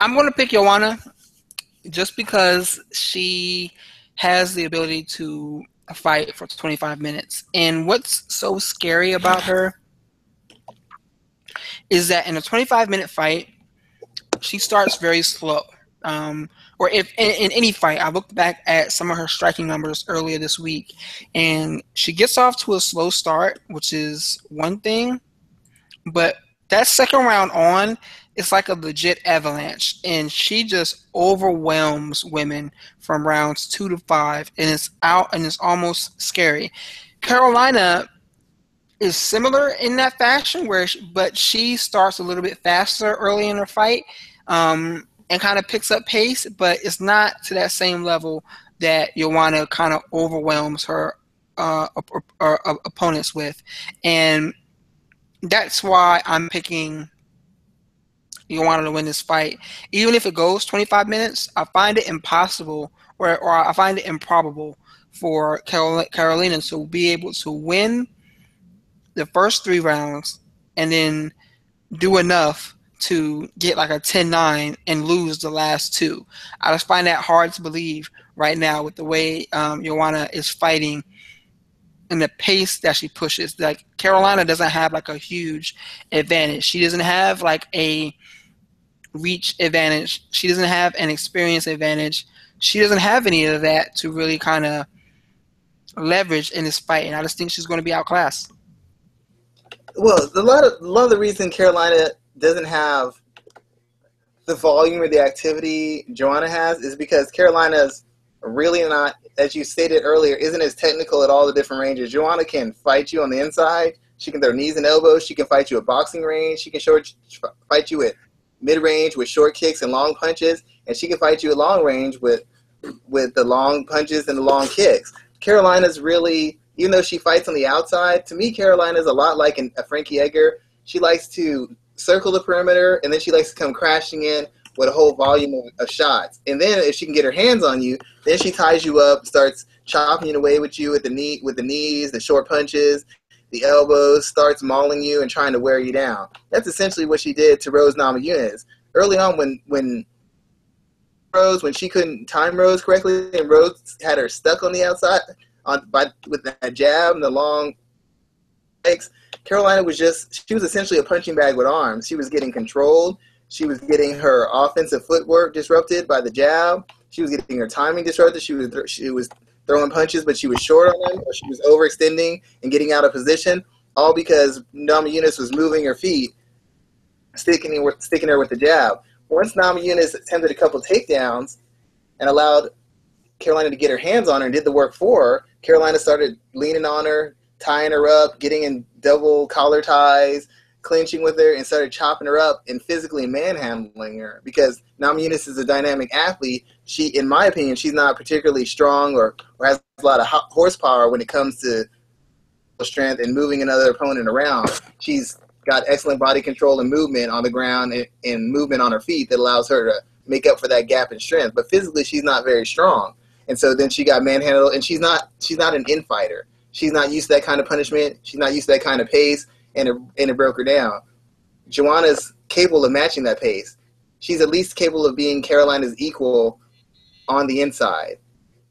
I'm going to pick Joanna just because she has the ability to fight for 25 minutes. And what's so scary about her is that in a 25 minute fight, she starts very slow. Um, or if in, in, any fight, I looked back at some of her striking numbers earlier this week, and she gets off to a slow start, which is one thing, but that second round on, it's like a legit avalanche, and she just overwhelms women from rounds two to five, and it's out and it's almost scary. Karolina is similar in that fashion, where she, but she starts a little bit faster early in her fight. Um, and kind of picks up pace, but it's not to that same level that Joanna kind of overwhelms her uh, opponents with. And that's why I'm picking Joanna to win this fight. Even if it goes 25 minutes, I find it impossible or, or I find it improbable for Carol, Karolina to be able to win the first three rounds and then do enough to get like a 10-9 and lose the last two. I just find that hard to believe right now with the way um, Joanna is fighting and the pace that she pushes. Like Karolina doesn't have like a huge advantage. She doesn't have like a reach advantage. She doesn't have an experience advantage. She doesn't have any of that to really kind of leverage in this fight. And I just think she's going to be outclassed. Well, a lot of a lot of the reason Karolina doesn't have the volume or the activity Joanna has is because Karolina's really not, as you stated earlier, isn't as technical at all the different ranges. Joanna can fight you on the inside. She can throw knees and elbows. She can fight you at boxing range. She can short, fight you at mid range with short kicks and long punches, and she can fight you at long range with with the long punches and the long kicks. Karolina's really, even though she fights on the outside, to me, Karolina's a lot like an, a Frankie Edgar. She likes to circle the perimeter, and then she likes to come crashing in with a whole volume of, of, shots. And then if she can get her hands on you, then she ties you up, starts chopping it away with you with the knee, with the knees, the short punches, the elbows, starts mauling you and trying to wear you down. That's essentially what she did to Rose Namajunas. Early on, when when Rose, when she couldn't time Rose correctly, and Rose had her stuck on the outside on by with that jab and the long legs, Karolina was just she was essentially a punching bag with arms. She was getting controlled. She was getting her offensive footwork disrupted by the jab. She was getting her timing disrupted. She was she was throwing punches, but she was short on them, or she was overextending and getting out of position, all because Namajunas was moving her feet, sticking sticking her with the jab. Once Namajunas attempted a couple takedowns and allowed Karolina to get her hands on her and did the work for her, Karolina started leaning on her, tying her up, getting in double collar ties, clinching with her, and started chopping her up and physically manhandling her. Because Namajunas is a dynamic athlete. She, in my opinion, she's not particularly strong or, or has a lot of horsepower when it comes to strength and moving another opponent around. She's got excellent body control and movement on the ground and, and movement on her feet that allows her to make up for that gap in strength. But physically, she's not very strong, and so then she got manhandled, and she's not she's not an infighter. She's not used to that kind of punishment. She's not used to that kind of pace, and it, and it broke her down. Joanna's capable of matching that pace. She's at least capable of being Karolina's equal on the inside.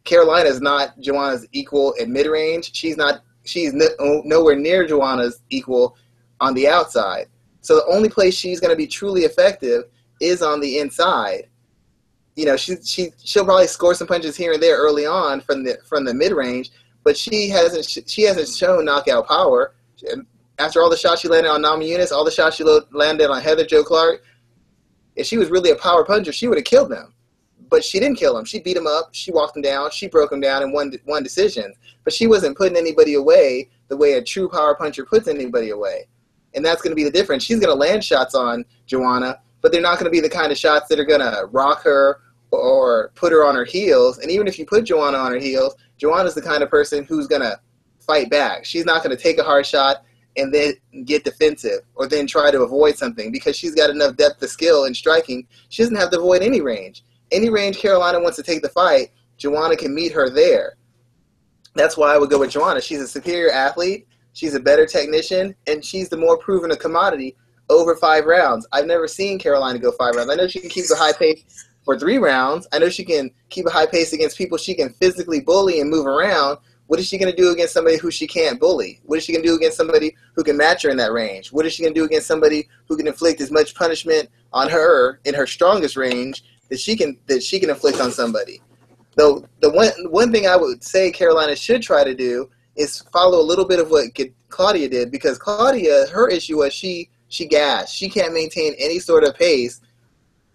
Carolina is not Joanna's equal in mid range. She's not. She's no, oh, nowhere near Joanna's equal on the outside. So the only place she's going to be truly effective is on the inside. You know, she she she'll probably score some punches here and there early on from the from the mid range, but she hasn't she hasn't shown knockout power. After all the shots she landed on Namajunas, all the shots she landed on Heather Jo Clark, if she was really a power puncher, she would have killed them. But she didn't kill him. She beat him up. She walked him down. She broke him down in one one decision. But she wasn't putting anybody away the way a true power puncher puts anybody away and that's going to be the difference. She's going to land shots on Joanna, but they're not going to be the kind of shots that are going to rock her or put her on her heels. And even if you put Joanna on her heels, Joanna's the kind of person who's going to fight back. She's not going to take a hard shot and then get defensive or then try to avoid something because she's got enough depth of skill in striking. She doesn't have to avoid any range. Any range Karolina wants to take the fight, Joanna can meet her there. That's why I would go with Joanna. She's a superior athlete. She's a better technician, and she's the more proven a commodity over five rounds. I've never seen Karolina go five rounds. I know she can keep the high pace for three rounds. I know she can keep a high pace against people she can physically bully and move around. What is she going to do against somebody who she can't bully? What is she going to do against somebody who can match her in that range? What is she going to do against somebody who can inflict as much punishment on her in her strongest range that she can that she can inflict on somebody? Though the one one thing I would say Karolina should try to do is follow a little bit of what Claudia did because Claudia, her issue was she she gassed. She can't maintain any sort of pace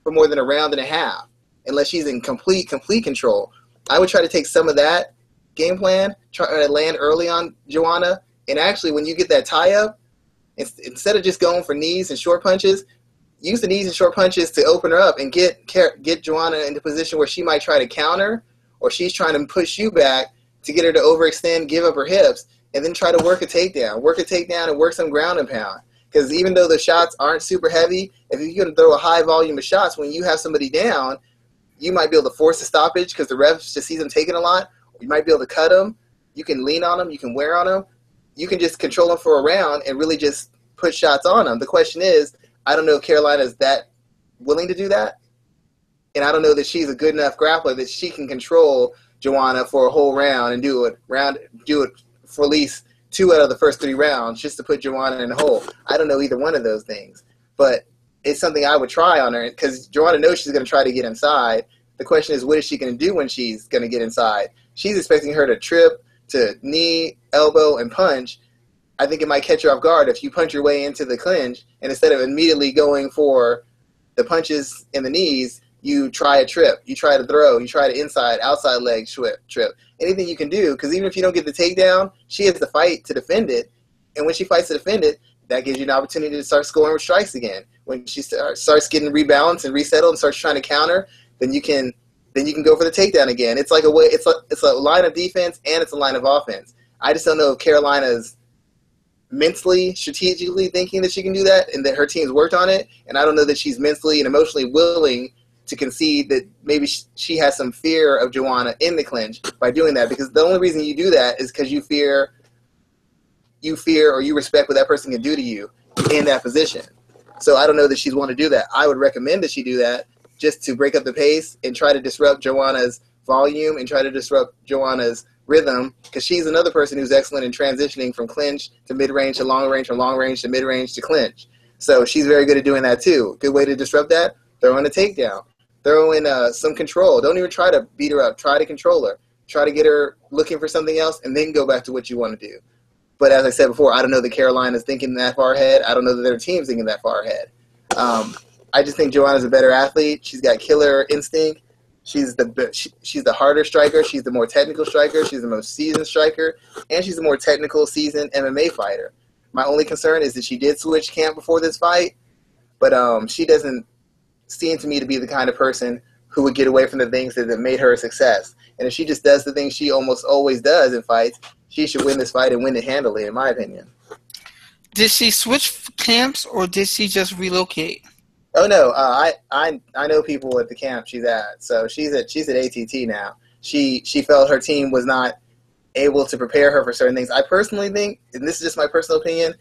for more than a round and a half unless she's in complete complete control. I would try to take some of that game plan, try to land early on Joanna, and actually when you get that tie up, instead of just going for knees and short punches, use the knees and short punches to open her up and get get Joanna into position where she might try to counter or she's trying to push you back to get her to overextend, give up her hips, and then try to work a takedown, work a takedown, and work some ground and pound. Because even though the shots aren't super heavy, if you can throw a high volume of shots when you have somebody down, you might be able to force a stoppage because the refs just see them taking a lot. You might be able to cut them. You can lean on them. You can wear on them. You can just control them for a round and really just put shots on them. The question is, I don't know if Karolina is that willing to do that, and I don't know that she's a good enough grappler that she can control Joanna for a whole round and do it round do it for at least two out of the first three rounds just to put Joanna in a hole. I don't know either one of those things, but it's something I would try on her because Joanna knows she's going to try to get inside. The question is, what is she going to do when she's going to get inside? She's expecting her to trip, to knee, elbow, and punch. I think it might catch her off guard if you punch your way into the clinch, and instead of immediately going for the punches in the knees, you try a trip, you try to throw, you try to inside, outside leg trip. Anything you can do, because even if you don't get the takedown, she has to fight to defend it. And when she fights to defend it, that gives you an opportunity to start scoring with strikes again. When she uh, starts getting rebalanced and resettled and starts trying to counter, then you can then you can go for the takedown again. It's like a way. It's a it's a line of defense and it's a line of offense. I just don't know if Karolina's mentally, strategically thinking that she can do that, and that her team's worked on it. And I don't know that she's mentally and emotionally willing to concede that maybe she has some fear of Joanna in the clinch by doing that because the only reason you do that is because you fear you fear or you respect what that person can do to you in that position. So I don't know that she's want to do that. I would recommend that she do that just to break up the pace and try to disrupt Joanna's volume and try to disrupt Joanna's rhythm because she's another person who's excellent in transitioning from clinch to mid range to long range, from long range to mid range to clinch. So she's very good at doing that too. Good way to disrupt that. Throw in a takedown throw in uh, some control. Don't even try to beat her up. Try to control her. Try to get her looking for something else, and then go back to what you want to do. But as I said before, I don't know that Karolina's thinking that far ahead. I don't know that their team's thinking that far ahead. Um, I just think Joanna's a better athlete. She's got killer instinct. She's the she, she's the harder striker. She's the more technical striker. She's the most seasoned striker, and she's a more technical, seasoned MMA fighter. My only concern is that she did switch camp before this fight, but um, she doesn't seemed to me to be the kind of person who would get away from the things that, that made her a success. And if she just does the things she almost always does in fights, she should win this fight and win it handily, in my opinion. Did she switch camps or did she just relocate? Oh no, uh, I I I know people at the camp she's at. So she's at she's at ATT now. She she felt her team was not able to prepare her for certain things. I personally think, and this is just my personal opinion,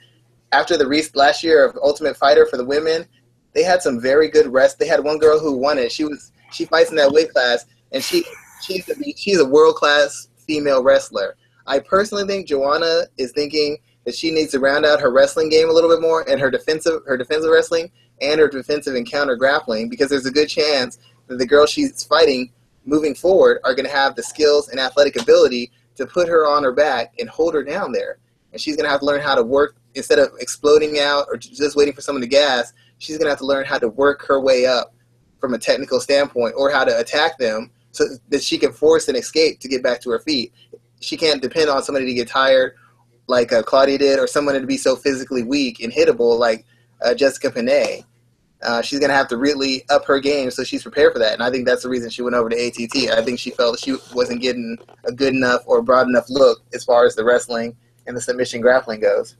after the last year of Ultimate Fighter for the women, they had some very good rest. They had one girl who won it. She was she fights in that weight class, and she she's a, she's a world class female wrestler. I personally think Joanna is thinking that she needs to round out her wrestling game a little bit more and her defensive her defensive wrestling and her defensive and counter grappling because there's a good chance that the girl she's fighting moving forward are going to have the skills and athletic ability to put her on her back and hold her down there. And she's going to have to learn how to work instead of exploding out or just waiting for someone to gas. She's going to have to learn how to work her way up from a technical standpoint or how to attack them so that she can force an escape to get back to her feet. She can't depend on somebody to get tired like uh, Claudia did or someone to be so physically weak and hittable like uh, Jessica Penne. Uh, she's going to have to really up her game so she's prepared for that. And I think that's the reason she went over to ATT. I think she felt she wasn't getting a good enough or broad enough look as far as the wrestling and the submission grappling goes.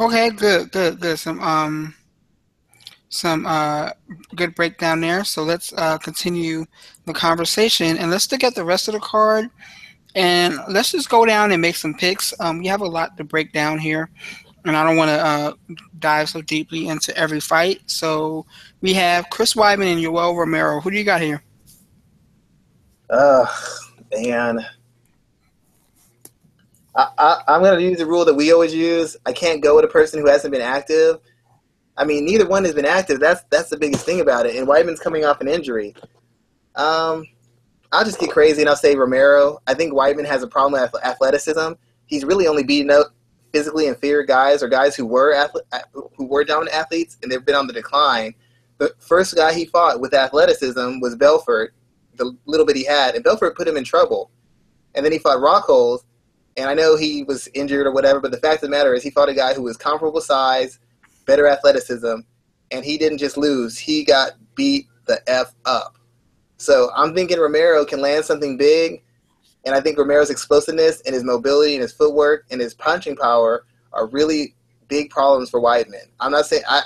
Okay, good, good, good. Some um, some uh, good breakdown there. So let's uh, continue the conversation and let's look at the rest of the card. And let's just go down and make some picks. Um, we have a lot to break down here and I don't want to uh, dive so deeply into every fight. So we have Chris Weidman and Yoel Romero. Who do you got here? Uh, man. I, I, I'm going to use the rule that we always use. I can't go with a person who hasn't been active. I mean, neither one has been active. That's that's the biggest thing about it. And Weidman's coming off an injury. Um, I'll just get crazy and I'll say Romero. I think Weidman has a problem with athleticism. He's really only beaten up physically inferior guys or guys who were athlete, who were dominant athletes and they've been on the decline. The first guy he fought with athleticism was Belfort, the little bit he had, and Belfort put him in trouble. And then he fought Rockhold, and I know he was injured or whatever, but the fact of the matter is he fought a guy who was comparable size, better athleticism, and he didn't just lose; he got beat the f up. So I'm thinking Romero can land something big and I think Romero's explosiveness and his mobility and his footwork and his punching power are really big problems for Weidman. I'm not saying I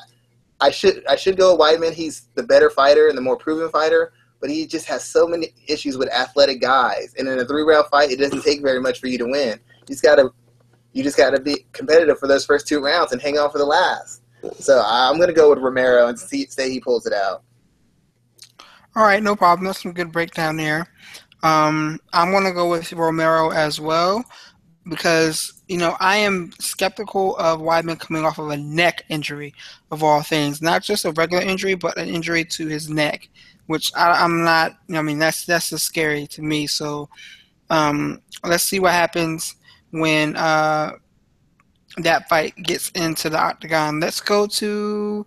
I should I should go with Weidman. He's the better fighter and the more proven fighter, but he just has so many issues with athletic guys. And in a three round fight, it doesn't take very much for you to win. You just gotta you just gotta be competitive for those first two rounds and hang on for the last. So I'm gonna go with Romero and see, say he pulls it out. All right, no problem. That's some good breakdown there. Um, I'm going to go with Romero as well because you know I am skeptical of Weidman coming off of a neck injury of all things, not just a regular injury, but an injury to his neck, which I, am not. I mean, that's that's just scary to me. So um, let's see what happens when uh, that fight gets into the octagon. Let's go to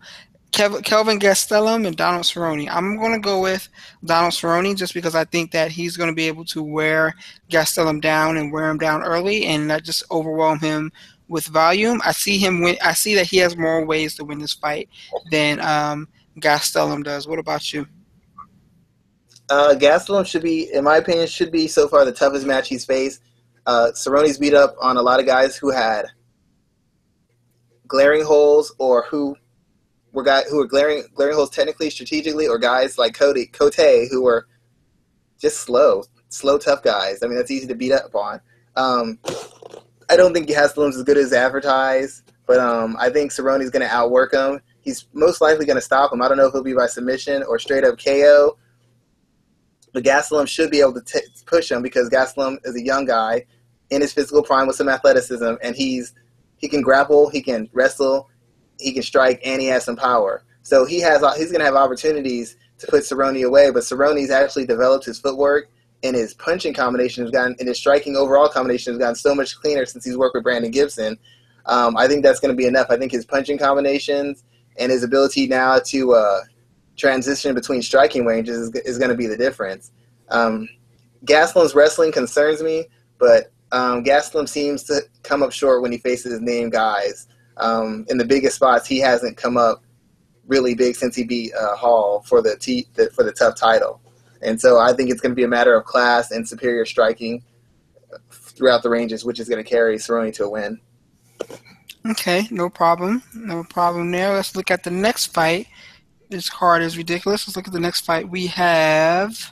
Kelvin Gastelum and Donald Cerrone. I'm going to go with Donald Cerrone just because I think that he's going to be able to wear Gastelum down and wear him down early and not just overwhelm him with volume. I see him win. I see that he has more ways to win this fight than um, Gastelum does. What about you? Uh, Gastelum should be, in my opinion, should be so far the toughest match he's faced. Uh, Cerrone's beat up on a lot of guys who had glaring holes or who were guys who were glaring glaring holes technically, strategically, or guys like Cody Cote who were just slow, slow, tough guys. I mean, that's easy to beat up on. Um, I don't think Gastelum's as good as advertised, but um, I think Cerrone's going to outwork him. He's most likely going to stop him. I don't know if he'll be by submission or straight up KO. But Gastelum should be able to t- push him because Gastelum is a young guy in his physical prime with some athleticism, and he's he can grapple, he can wrestle, he can strike and he has some power. So he has he's going to have opportunities to put Cerrone away. But Cerrone's actually developed his footwork and his punching combination has gotten and his striking overall combination has gotten so much cleaner since he's worked with Brandon Gibson. Um, I think that's going to be enough. I think his punching combinations and his ability now to uh, transition between striking ranges is, is going to be the difference. Um, Gastelum's wrestling concerns me, but um, Gastelum seems to come up short when he faces name guys um, in the biggest spots, he hasn't come up really big since he beat uh, Hall for the, t- the for the TUF title. And so I think it's going to be a matter of class and superior striking throughout the ranges, which is going to carry Cerrone to a win. Okay, no problem. No problem there. Let's look at the next fight. This card is ridiculous. Let's look at the next fight. We have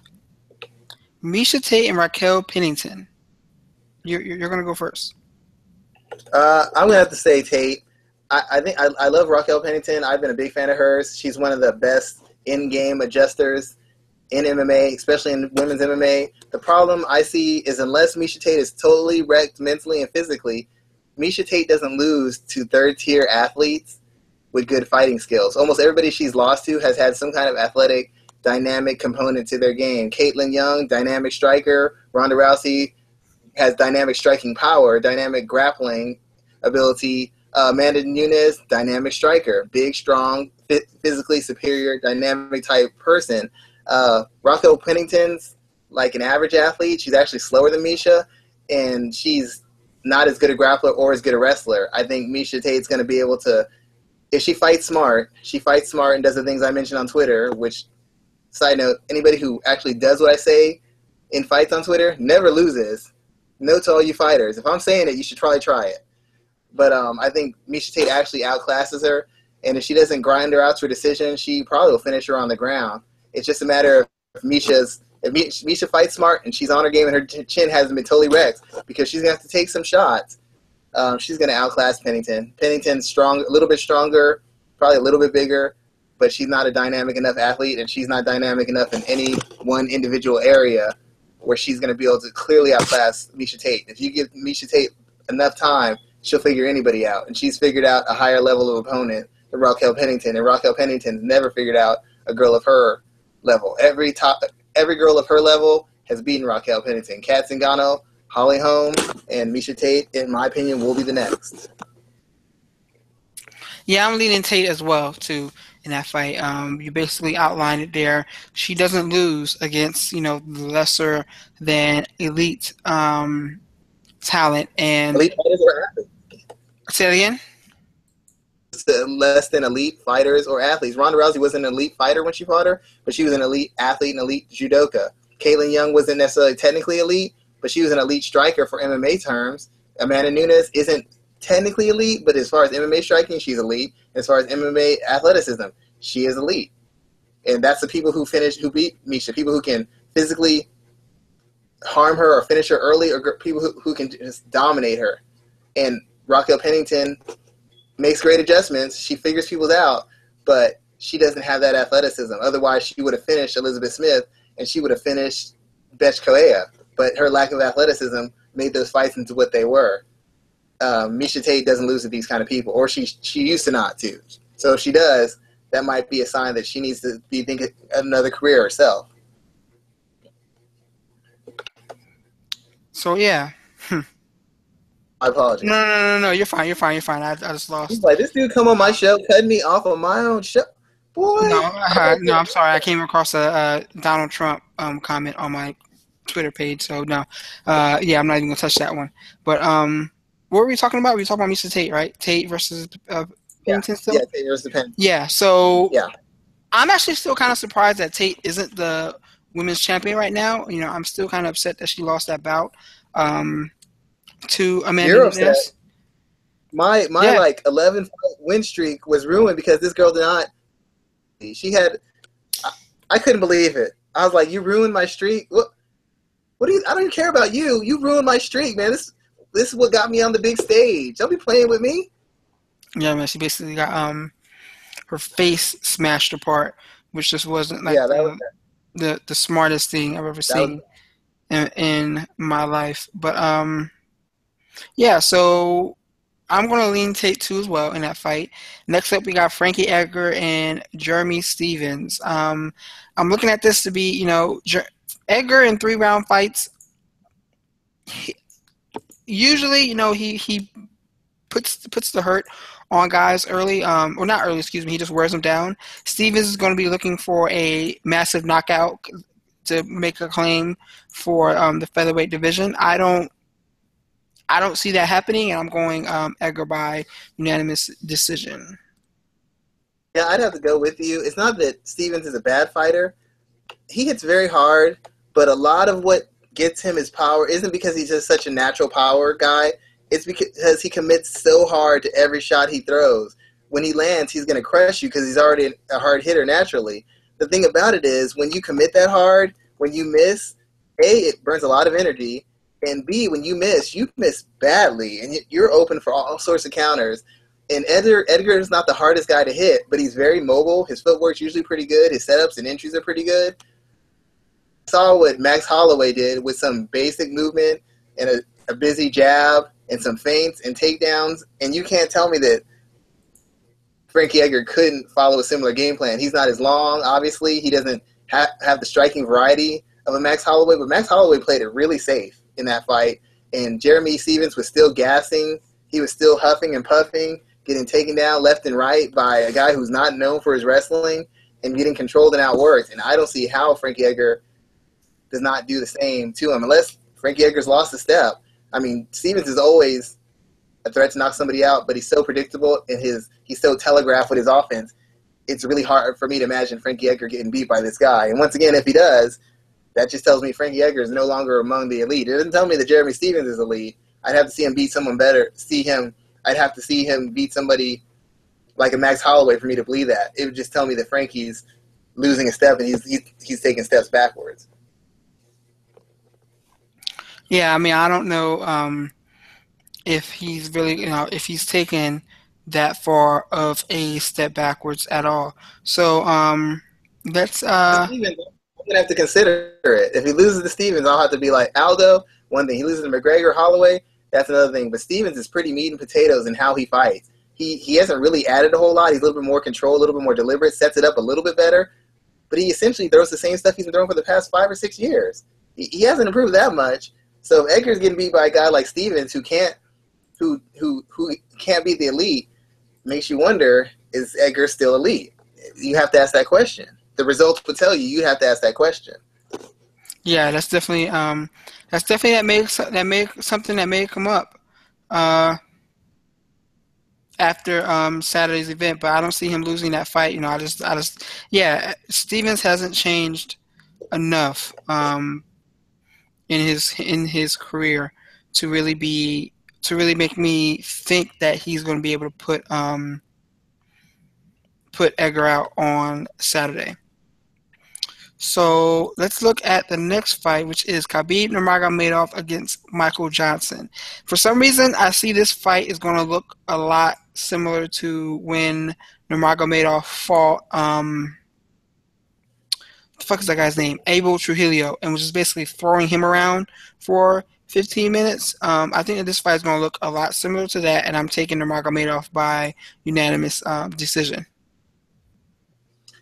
Miesha Tate and Raquel Pennington. You're, you're going to go first. Uh, I'm gonna have to say Tate. I, I think I, I, love Raquel Pennington. I've been a big fan of hers. She's one of the best in-game adjusters in MMA, especially in women's MMA. The problem I see is unless Miesha Tate is totally wrecked mentally and physically, Miesha Tate doesn't lose to third-tier athletes with good fighting skills. Almost everybody she's lost to has had some kind of athletic, dynamic component to their game. Cat Zingano, dynamic striker. Ronda Rousey, has dynamic striking power, dynamic grappling ability. Uh, Amanda Nunes, dynamic striker, big, strong, physically superior, dynamic type person. Uh, Pennington's like an average athlete. She's actually slower than Miesha, and she's not as good a grappler or as good a wrestler. I think Miesha Tate's going to be able to, if she fights smart, she fights smart and does the things I mentioned on Twitter. Which, side note, anybody who actually does what I say in fights on Twitter never loses note to all you fighters. If I'm saying it, you should probably try it. But um, I think Miesha Tate actually outclasses her, and if she doesn't grind her out to a decision, she probably will finish her on the ground. It's just a matter of if Miesha's if Miesha fights smart and she's on her game and her chin hasn't been totally wrecked because she's gonna have to take some shots. Um, she's gonna outclass Pennington. Pennington's strong, a little bit stronger, probably a little bit bigger, but she's not a dynamic enough athlete, and she's not dynamic enough in any one individual area where she's going to be able to clearly outclass Miesha Tate. If you give Miesha Tate enough time, she'll figure anybody out. And she's figured out a higher level of opponent than Raquel Pennington. And Raquel Pennington never figured out a girl of her level. Every top, every girl of her level has beaten Raquel Pennington. Cat Zingano, Holly Holm, and Miesha Tate, in my opinion, will be the next. Yeah, I'm leaning Tate as well too in that fight. Um, you basically outlined it there. She doesn't lose against you know lesser than elite um, talent and elite fighters or athletes. Say it again. Less than elite fighters or athletes. Ronda Rousey was an elite fighter when she fought her, but she was an elite athlete and elite judoka. Cat Zingano wasn't necessarily technically elite, but she was an elite striker for MMA terms. Amanda Nunes isn't technically elite, but as far as MMA striking, she's elite. As far as MMA athleticism, she is elite. And that's the people who finish, who beat Miesha, people who can physically harm her or finish her early, or people who, who can just dominate her. And Raquel Pennington makes great adjustments. She figures people out, but she doesn't have that athleticism. Otherwise, she would have finished Elizabeth Smith and she would have finished Bethe Correia. But her lack of athleticism made those fights into what they were um, Miesha Tate doesn't lose to these kind of people, or she she used to not to. So if she does, that might be a sign that she needs to be thinking another career herself. So yeah. Hmm. I apologize. No, no, no, no, You're fine. You're fine. You're fine. I, I just lost. He's like this dude come on my show, cutting me off on my own show. Boy. No, uh, no. I'm sorry. I came across a, a Donald Trump um, comment on my Twitter page. So no, uh, yeah, I'm not even gonna touch that one. But um, what were we talking about? We were talking about Miesha Tate, right? Tate versus uh, Pennington yeah. still? Yeah, Tate versus Pennington. Yeah, so yeah. I'm actually still kind of surprised that Tate isn't the women's champion right now. You know, I'm still kind of upset that she lost that bout um, to Amanda You're upset. My my yeah. like 11 win streak was ruined because this girl did not. She had. I, I couldn't believe it. I was like, "You ruined my streak." What? What do you? I don't even care about you. You ruined my streak, man. This this is what got me on the big stage. Don't be playing with me. Yeah, man. She basically got um her face smashed apart, which just wasn't like yeah, the, was, the, the smartest thing I've ever seen was, in, in my life. But um, yeah. So I'm gonna lean Tate too as well in that fight. Next up, we got Frankie Edgar and Jeremy Stephens. Um, I'm looking at this to be, you know, Jer- Edgar in three round fights. He, usually, you know, he he puts puts the hurt on guys early, um, or not early, excuse me. He just wears them down. Stephens is going to be looking for a massive knockout to make a claim for um, the featherweight division. I don't. I don't see that happening, and I'm going um, Edgar by unanimous decision. Yeah, I'd have to go with you. It's not that Stevens is a bad fighter. He hits very hard, but a lot of what gets him his power isn't because he's just such a natural power guy. It's because he commits so hard to every shot he throws. When he lands, he's going to crush you because he's already a hard hitter naturally. The thing about it is, when you commit that hard, when you miss, A, it burns a lot of energy. And B, when you miss, you miss badly. And you're open for all sorts of counters. And Edgar, Edgar is not the hardest guy to hit, but he's very mobile. His footwork's usually pretty good. His setups and entries are pretty good. Saw what Max Holloway did with some basic movement and a, a busy jab and some feints and takedowns. And you can't tell me that Frankie Edgar couldn't follow a similar game plan. He's not as long, obviously. He doesn't ha- have the striking variety of a Max Holloway, but Max Holloway played it really safe in that fight. And Jeremy Stephens was still gassing. He was still huffing and puffing, getting taken down left and right by a guy who's not known for his wrestling and getting controlled and outworked. And I don't see how Frankie Edgar does not do the same to him unless Frankie Edgar's lost a step. I mean, Stephens is always a threat to knock somebody out, but he's so predictable and his he's so telegraphed with his offense. It's really hard for me to imagine Frankie Edgar getting beat by this guy. And once again, if he does, that just tells me Frankie Edgar is no longer among the elite. It doesn't tell me that Jeremy Stephens is elite. I'd have to see him beat someone better. See him. I'd have to see him beat somebody like a Max Holloway for me to believe that. It would just tell me that Frankie's losing a step and he's he's, he's taking steps backwards. Yeah, I mean, I don't know um, if he's really, you know, if he's taken that far of a step backwards at all. So um, let's. Uh, I'm gonna have to consider it. If he loses to Stephens, I'll have to be like Aldo. One thing, he loses to McGregor, Holloway. That's another thing. But Stephens is pretty meat and potatoes in how he fights. He he hasn't really added a whole lot. He's a little bit more controlled, a little bit more deliberate, sets it up a little bit better. But he essentially throws the same stuff he's been throwing for the past five or six years. He, he hasn't improved that much. So if Edgar's getting beat by a guy like Stephens who can't who who who can't beat the elite, makes you wonder: Is Edgar still elite? You have to ask that question. The results would tell you. You have to ask that question. Yeah, that's definitely um, that's definitely that makes that make something that may come up uh, after um, Saturday's event. But I don't see him losing that fight. You know, I just I just yeah, Stephens hasn't changed enough um, in his in his career to really be to really make me think that he's going to be able to put um, put Edgar out on Saturday. So let's look at the next fight, which is Khabib Nurmagomedov against Michael Johnson. For some reason, I see this fight is going to look a lot similar to when Nurmagomedov fought. Um, the fuck is that guy's name? Abel Trujillo, and was just basically throwing him around for 15 minutes. Um, I think that this fight is going to look a lot similar to that, and I'm taking Nurmagomedov by unanimous um, decision.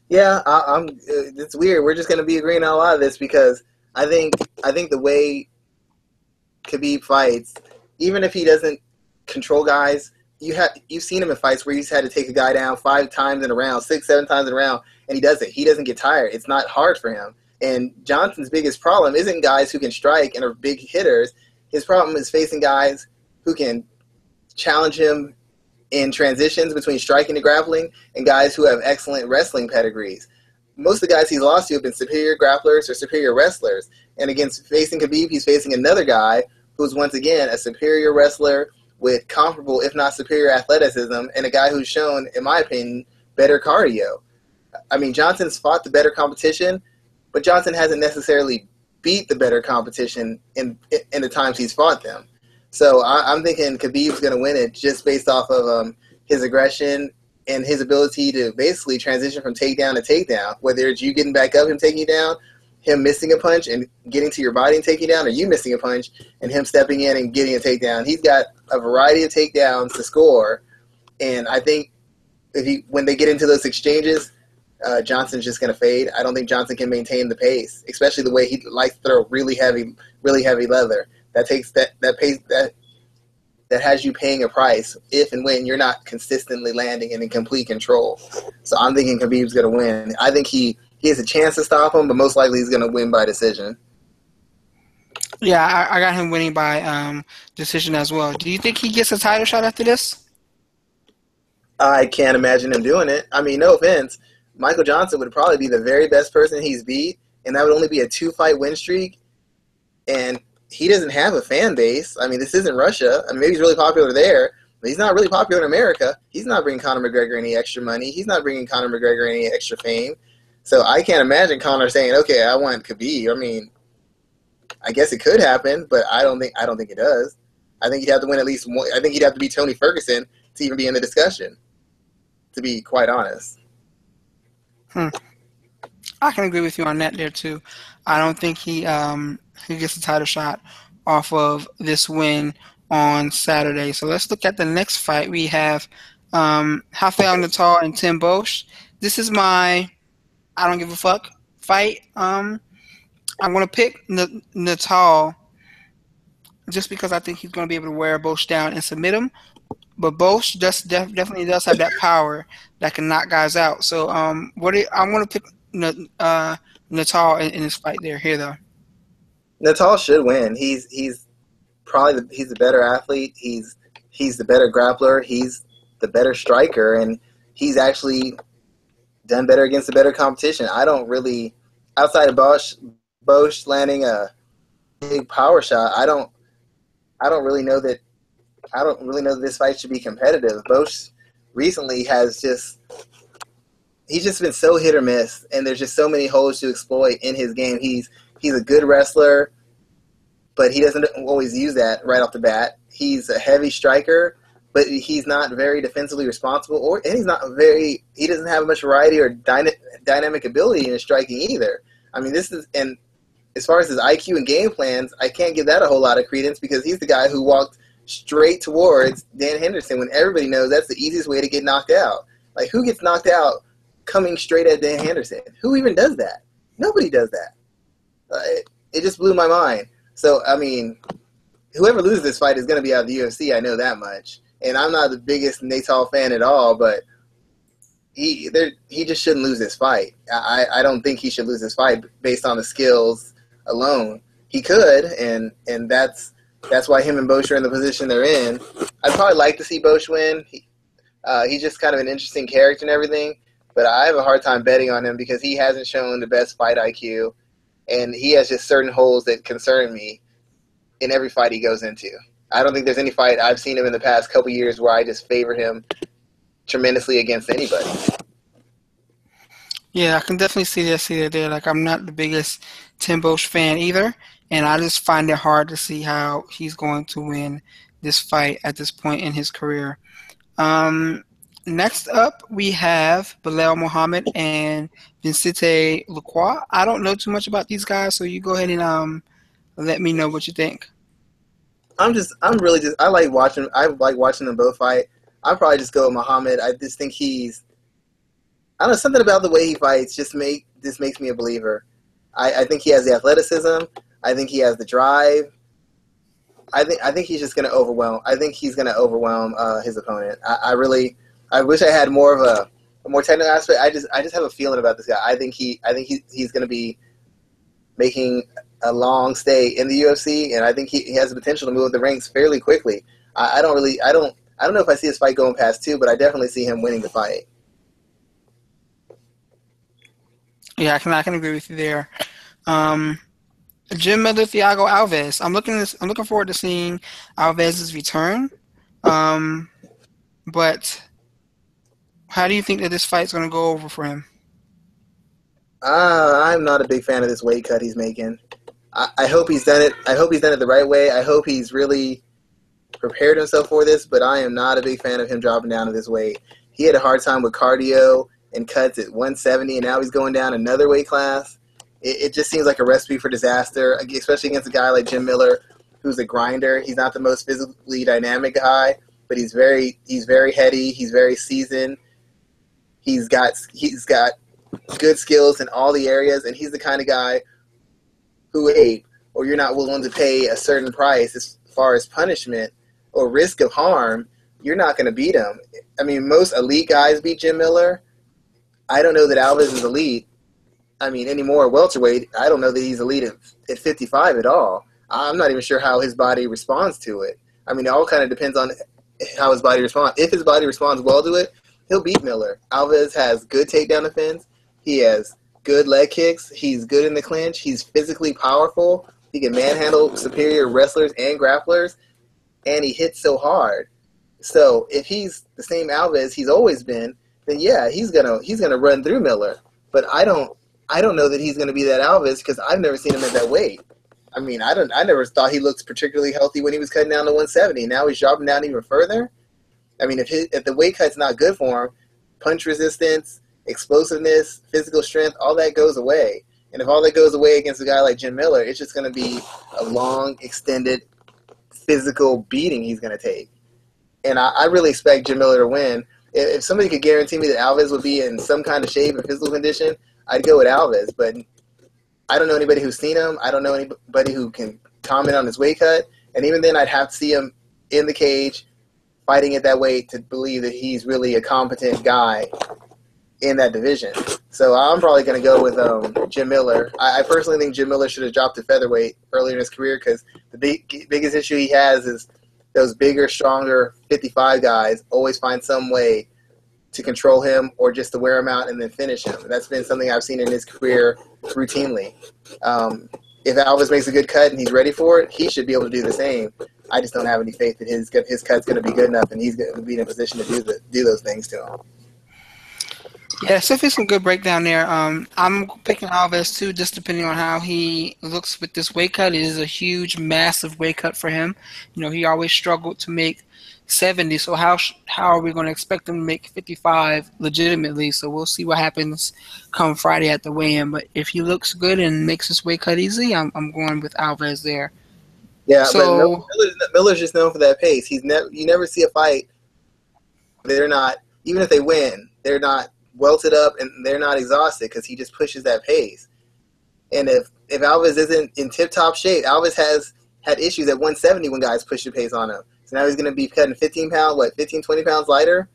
Yeah, I, am It's weird. We're just going to be agreeing on a lot of this because I think I think the way Khabib fights, even if he doesn't control guys, you have you've seen him in fights where he's had to take a guy down five times in a round, six, seven times in a round, and he does it. He doesn't get tired. It's not hard for him. And Johnson's biggest problem isn't guys who can strike and are big hitters. His problem is facing guys who can challenge him in transitions between striking and grappling and guys who have excellent wrestling pedigrees. Most of the guys he's lost to have been superior grapplers or superior wrestlers. And against facing Khabib, he's facing another guy who's once again a superior wrestler with comparable, if not superior, athleticism, and a guy who's shown, in my opinion, better cardio. I mean, Johnson's fought the better competition, but Johnson hasn't necessarily beat the better competition in in the times he's fought them. So I, am thinking Khabib's going to win it just based off of um, his aggression and his ability to basically transition from takedown to takedown. Whether it's you getting back up, him taking you down, him missing a punch and getting to your body and taking you down, or you missing a punch and him stepping in and getting a takedown. He's got a variety of takedowns to score, and I think if he when they get into those exchanges, uh, Johnson's just going to fade. I don't think Johnson can maintain the pace, especially the way he likes to throw really heavy, really heavy leather that takes that that pays that that has you paying a price if and when you're not consistently landing and in complete control. So I'm thinking Khabib's going to win. I think he he has a chance to stop him, but most likely he's going to win by decision. Yeah, I, I, got him winning by um, decision as well. Do you think he gets a title shot after this? I can't imagine him doing it. I mean, no offense, Michael Johnson would probably be the very best person he's beat, and that would only be a two fight win streak. And he doesn't have a fan base. I mean, this isn't Russia. I mean, maybe he's really popular there, but he's not really popular in America. He's not bringing Conor McGregor any extra money. He's not bringing Conor McGregor any extra fame. So I can't imagine Conor saying, "Okay, I want Khabib." I mean, I guess it could happen, but I don't think I don't think it does. I think he'd have to win at least one. I think he'd have to be Tony Ferguson to even be in the discussion. To be quite honest. Hmm. I can agree with you on that there too. I don't think he um, he gets a title shot off of this win on Saturday. So let's look at the next fight. We have um, Rafael Natal and Tim Boetsch. This is my I don't give a fuck fight. Um, I'm gonna pick N- Natal just because I think he's gonna be able to wear Boetsch down and submit him. But Boetsch just def- definitely does have that power that can knock guys out. So um, what I'm gonna pick N- uh, Natal in, in this fight there here though. Natal should win. He's he's probably the, he's the better athlete. He's he's the better grappler. He's the better striker, and he's actually done better against the better competition. I don't really, outside of Boetsch, Boetsch landing a big power shot. I don't, I don't really know that. I don't really know that this fight should be competitive. Boetsch recently has just, he's just been so hit or miss, and there's just so many holes to exploit in his game. He's he's a good wrestler, but he doesn't always use that right off the bat. He's a heavy striker, but he's not very defensively responsible, or and he's not very. He doesn't have much variety or dyna- dynamic ability in his striking either. I mean, this is and as far as his IQ and game plans, I can't give that a whole lot of credence because he's the guy who walked straight towards Dan Henderson when everybody knows that's the easiest way to get knocked out. Like, who gets knocked out coming straight at Dan Henderson? Who even does that? Nobody does that. Uh, it, it just blew my mind. So, I mean, whoever loses this fight is going to be out of the UFC. I know that much. And I'm not the biggest Natal fan at all, but he he just shouldn't lose this fight. I, I don't think he should lose this fight based on the skills alone. He could, and and that's that's why him and Boetsch are in the position they're in. I'd probably like to see Boetsch win. He, uh, he's just kind of an interesting character and everything, but I have a hard time betting on him because he hasn't shown the best fight IQ, and he has just certain holes that concern me in every fight he goes into. I don't think there's any fight I've seen him in the past couple years where I just favor him tremendously against anybody. Yeah, I can definitely see that. See that there. Like I'm not the biggest Tim Boetsch fan either, and I just find it hard to see how he's going to win this fight at this point in his career. Um, next up, we have Belal Muhammad and Vincente Lacroix. I don't know too much about these guys, so you go ahead and um, let me know what you think. I'm just, I'm really just, I like watching, I like watching them both fight. I'd probably just go with Muhammad. I just think he's, I don't know, something about the way he fights just make just makes me a believer. I, I think he has the athleticism. I think he has the drive. I think I think he's just going to overwhelm. I think he's going to overwhelm uh, his opponent. I, I, really, I wish I had more of a, a, more technical aspect. I just I just have a feeling about this guy. I think he I think he, he's going to be making a long stay in the UFC, and I think he, he has the potential to move the ranks fairly quickly. I, I don't really I don't I don't know if I see this fight going past two, but I definitely see him winning the fight. Yeah, I can I can agree with you there. Um, Jim Miller, Thiago Alves. I'm looking this, I'm looking forward to seeing Alves's return. Um, but how do you think that this fight's going to go over for him? Uh, I'm not a big fan of this weight cut he's making. I, I hope he's done it. I hope he's done it the right way. I hope he's really prepared himself for this. But I am not a big fan of him dropping down to this weight. He had a hard time with cardio and cuts at 170, and now he's going down another weight class. It, it just seems like a recipe for disaster, especially against a guy like Jim Miller, who's a grinder. He's not the most physically dynamic guy, but he's very he's very heady. He's very seasoned. He's got he's got good skills in all the areas, and he's the kind of guy who ape or you're not willing to pay a certain price as far as punishment or risk of harm, you're not going to beat him. I mean, most elite guys beat Jim Miller, I don't know that Alves is elite. I mean, anymore welterweight. I don't know that he's elite at, at 55 at all. I'm not even sure how his body responds to it. I mean, it all kind of depends on how his body responds. If his body responds well to it, he'll beat Miller. Alves has good takedown defense. He has good leg kicks. He's good in the clinch. He's physically powerful. He can manhandle superior wrestlers and grapplers, and he hits so hard. So if he's the same Alves he's always been, then yeah, he's gonna he's gonna run through Miller. But I don't I don't know that he's gonna be that Alves because I've never seen him at that weight. I mean, I don't I never thought he looked particularly healthy when he was cutting down to 170. Now he's dropping down even further. I mean, if his, if the weight cut's not good for him, punch resistance, explosiveness, physical strength, all that goes away. And if all that goes away against a guy like Jim Miller, it's just going to be a long, extended physical beating he's going to take. And I, I, really expect Jim Miller to win. If, if somebody could guarantee me that Alves would be in some kind of shape and physical condition, I'd go with Alves. But I don't know anybody who's seen him. I don't know anybody who can comment on his weight cut. And even then, I'd have to see him in the cage fighting it that way to believe that he's really a competent guy in that division. So I'm probably going to go with um, Jim Miller. I, I, personally think Jim Miller should have dropped to featherweight earlier in his career because the big, biggest issue he has is those bigger, stronger 55 guys always find some way to control him or just to wear him out and then finish him. That's been something I've seen in his career routinely. Um, if Alves makes a good cut and he's ready for it, he should be able to do the same. I just don't have any faith that his his cut's going to be good enough and he's going to be in a position to do the, do those things to him. Yeah, definitely some good breakdown there. Um, I'm picking Alves too, just depending on how he looks with this weight cut. It is a huge, massive weight cut for him. You know, he always struggled to make 70. So how how are we going to expect him to make 55 legitimately? So we'll see what happens come Friday at the weigh-in. But if he looks good and makes his weight cut easy, I'm I'm going with Alvarez there. Yeah, so, but Miller's, Miller's just known for that pace. He's never you never see a fight. They're not even if they win, they're not welted up and they're not exhausted because he just pushes that pace. And if if Alves isn't in tip top shape, Alvarez has had issues at 170 when guys push the pace on him. So now he's going to be cutting 15 pounds, what 15, 20 pounds lighter,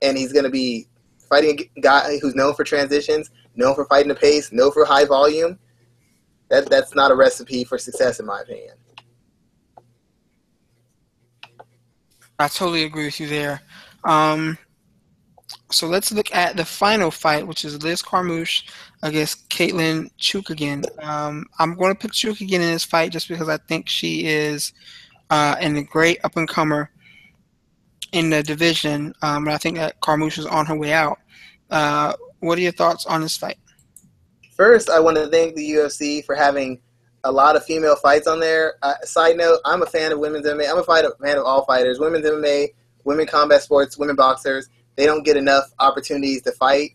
and he's going to be fighting a guy who's known for transitions, known for fighting the pace, known for high volume. That that's not a recipe for success, in my opinion. I totally agree with you there. Um, so let's look at the final fight, which is Liz Carmouche against Katlyn Chookagian. Um, I'm going to pick Chookagian in this fight just because I think she is uh, and a great up and comer in the division. Um, and I think that Carmouche is on her way out. Uh, what are your thoughts on this fight? First, I want to thank the UFC for having a lot of female fights on there. Uh, side note, I'm a fan of women's MMA. I'm a fan of all fighters, women's MMA, women combat sports, women boxers they don't get enough opportunities to fight.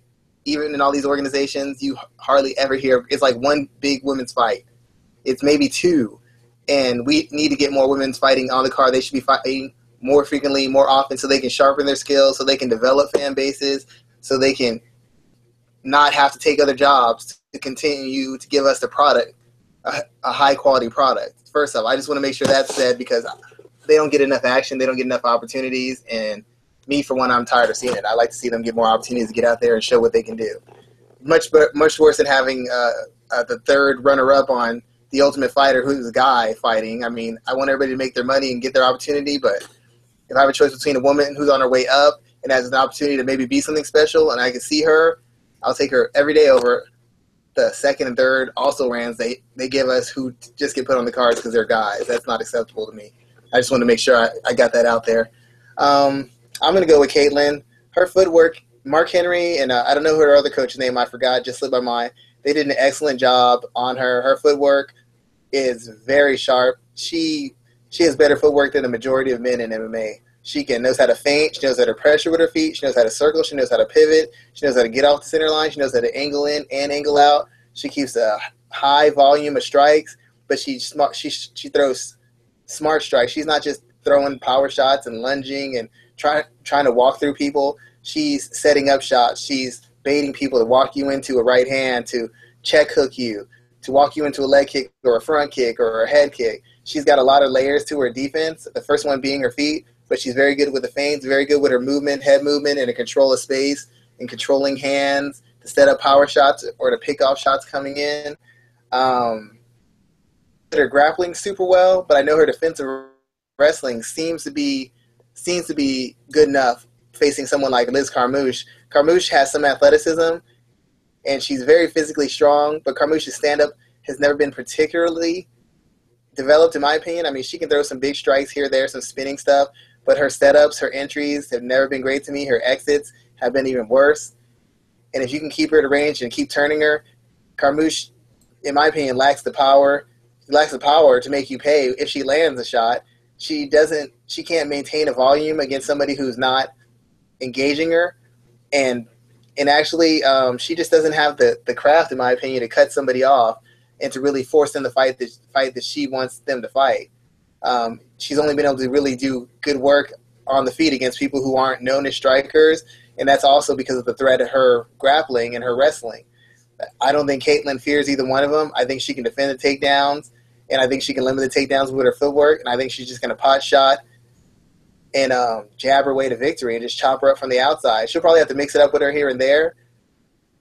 Even in all these organizations, you hardly ever hear it's like one big women's fight. It's maybe two, and we need to get more women fighting on the card. They should be fighting more frequently, more often, so they can sharpen their skills, so they can develop fan bases, so they can not have to take other jobs to continue to give us the product, a, a high quality product. First off, I just want to make sure that's said because they don't get enough action, they don't get enough opportunities, and me for one, I'm tired of seeing it. I like to see them get more opportunities to get out there and show what they can do. Much much worse than having uh, uh, the third runner up on the Ultimate Fighter, who's a guy fighting. I mean, I want everybody to make their money and get their opportunity, but if I have a choice between a woman who's on her way up and has an opportunity to maybe be something special, and I can see her, I'll take her every day over the second and third also rans they they give us who just get put on the cards because they're guys. That's not acceptable to me. I just want to make sure I, I got that out there. Um, I'm going to go with Katlyn. Her footwork, Mark Henry, and uh, I don't know who her other coach's name, I forgot, just slipped my mind. They did an excellent job on her. Her footwork is very sharp. She she has better footwork than the majority of men in MMA. She can knows how to feint. She knows how to pressure with her feet. She knows how to circle. She knows how to pivot. She knows how to get off the center line. She knows how to angle in and angle out. She keeps a high volume of strikes, but she smart. She she throws smart strikes. She's not just throwing power shots and lunging and trying trying to walk through people. She's setting up shots. She's baiting people to walk you into a right hand, to check hook you, to walk you into a leg kick or a front kick or a head kick. She's got a lot of layers to her defense. The first one being her feet, but she's very good with the feints, very good with her movement, head movement, and a control of space and controlling hands to set up power shots or to pick off shots coming in. Um, her grappling super well, but I know her defensive wrestling seems to be seems to be good enough facing someone like Liz Carmouche. Carmouche has some athleticism, and she's very physically strong, but Carmouche's stand-up has never been particularly developed, in my opinion. I mean, she can throw some big strikes here, there, some spinning stuff, but her setups, her entries have never been great to me. Her exits have been even worse. And if you can keep her at range and keep turning her, Carmouche, in my opinion, lacks the power. Lacks the power to make you pay if she lands a shot. She doesn't. She can't maintain a volume against somebody who's not engaging her, and and actually, um, she just doesn't have the the craft, in my opinion, to cut somebody off and to really force them to fight the fight that she wants them to fight. Um, she's only been able to really do good work on the feet against people who aren't known as strikers, and that's also because of the threat of her grappling and her wrestling. I don't think Katlyn fears either one of them. I think she can defend the takedowns, and I think she can limit the takedowns with her footwork, and I think she's just going to pot shot and um, jab her way to victory and just chop her up from the outside. She'll probably have to mix it up with her here and there,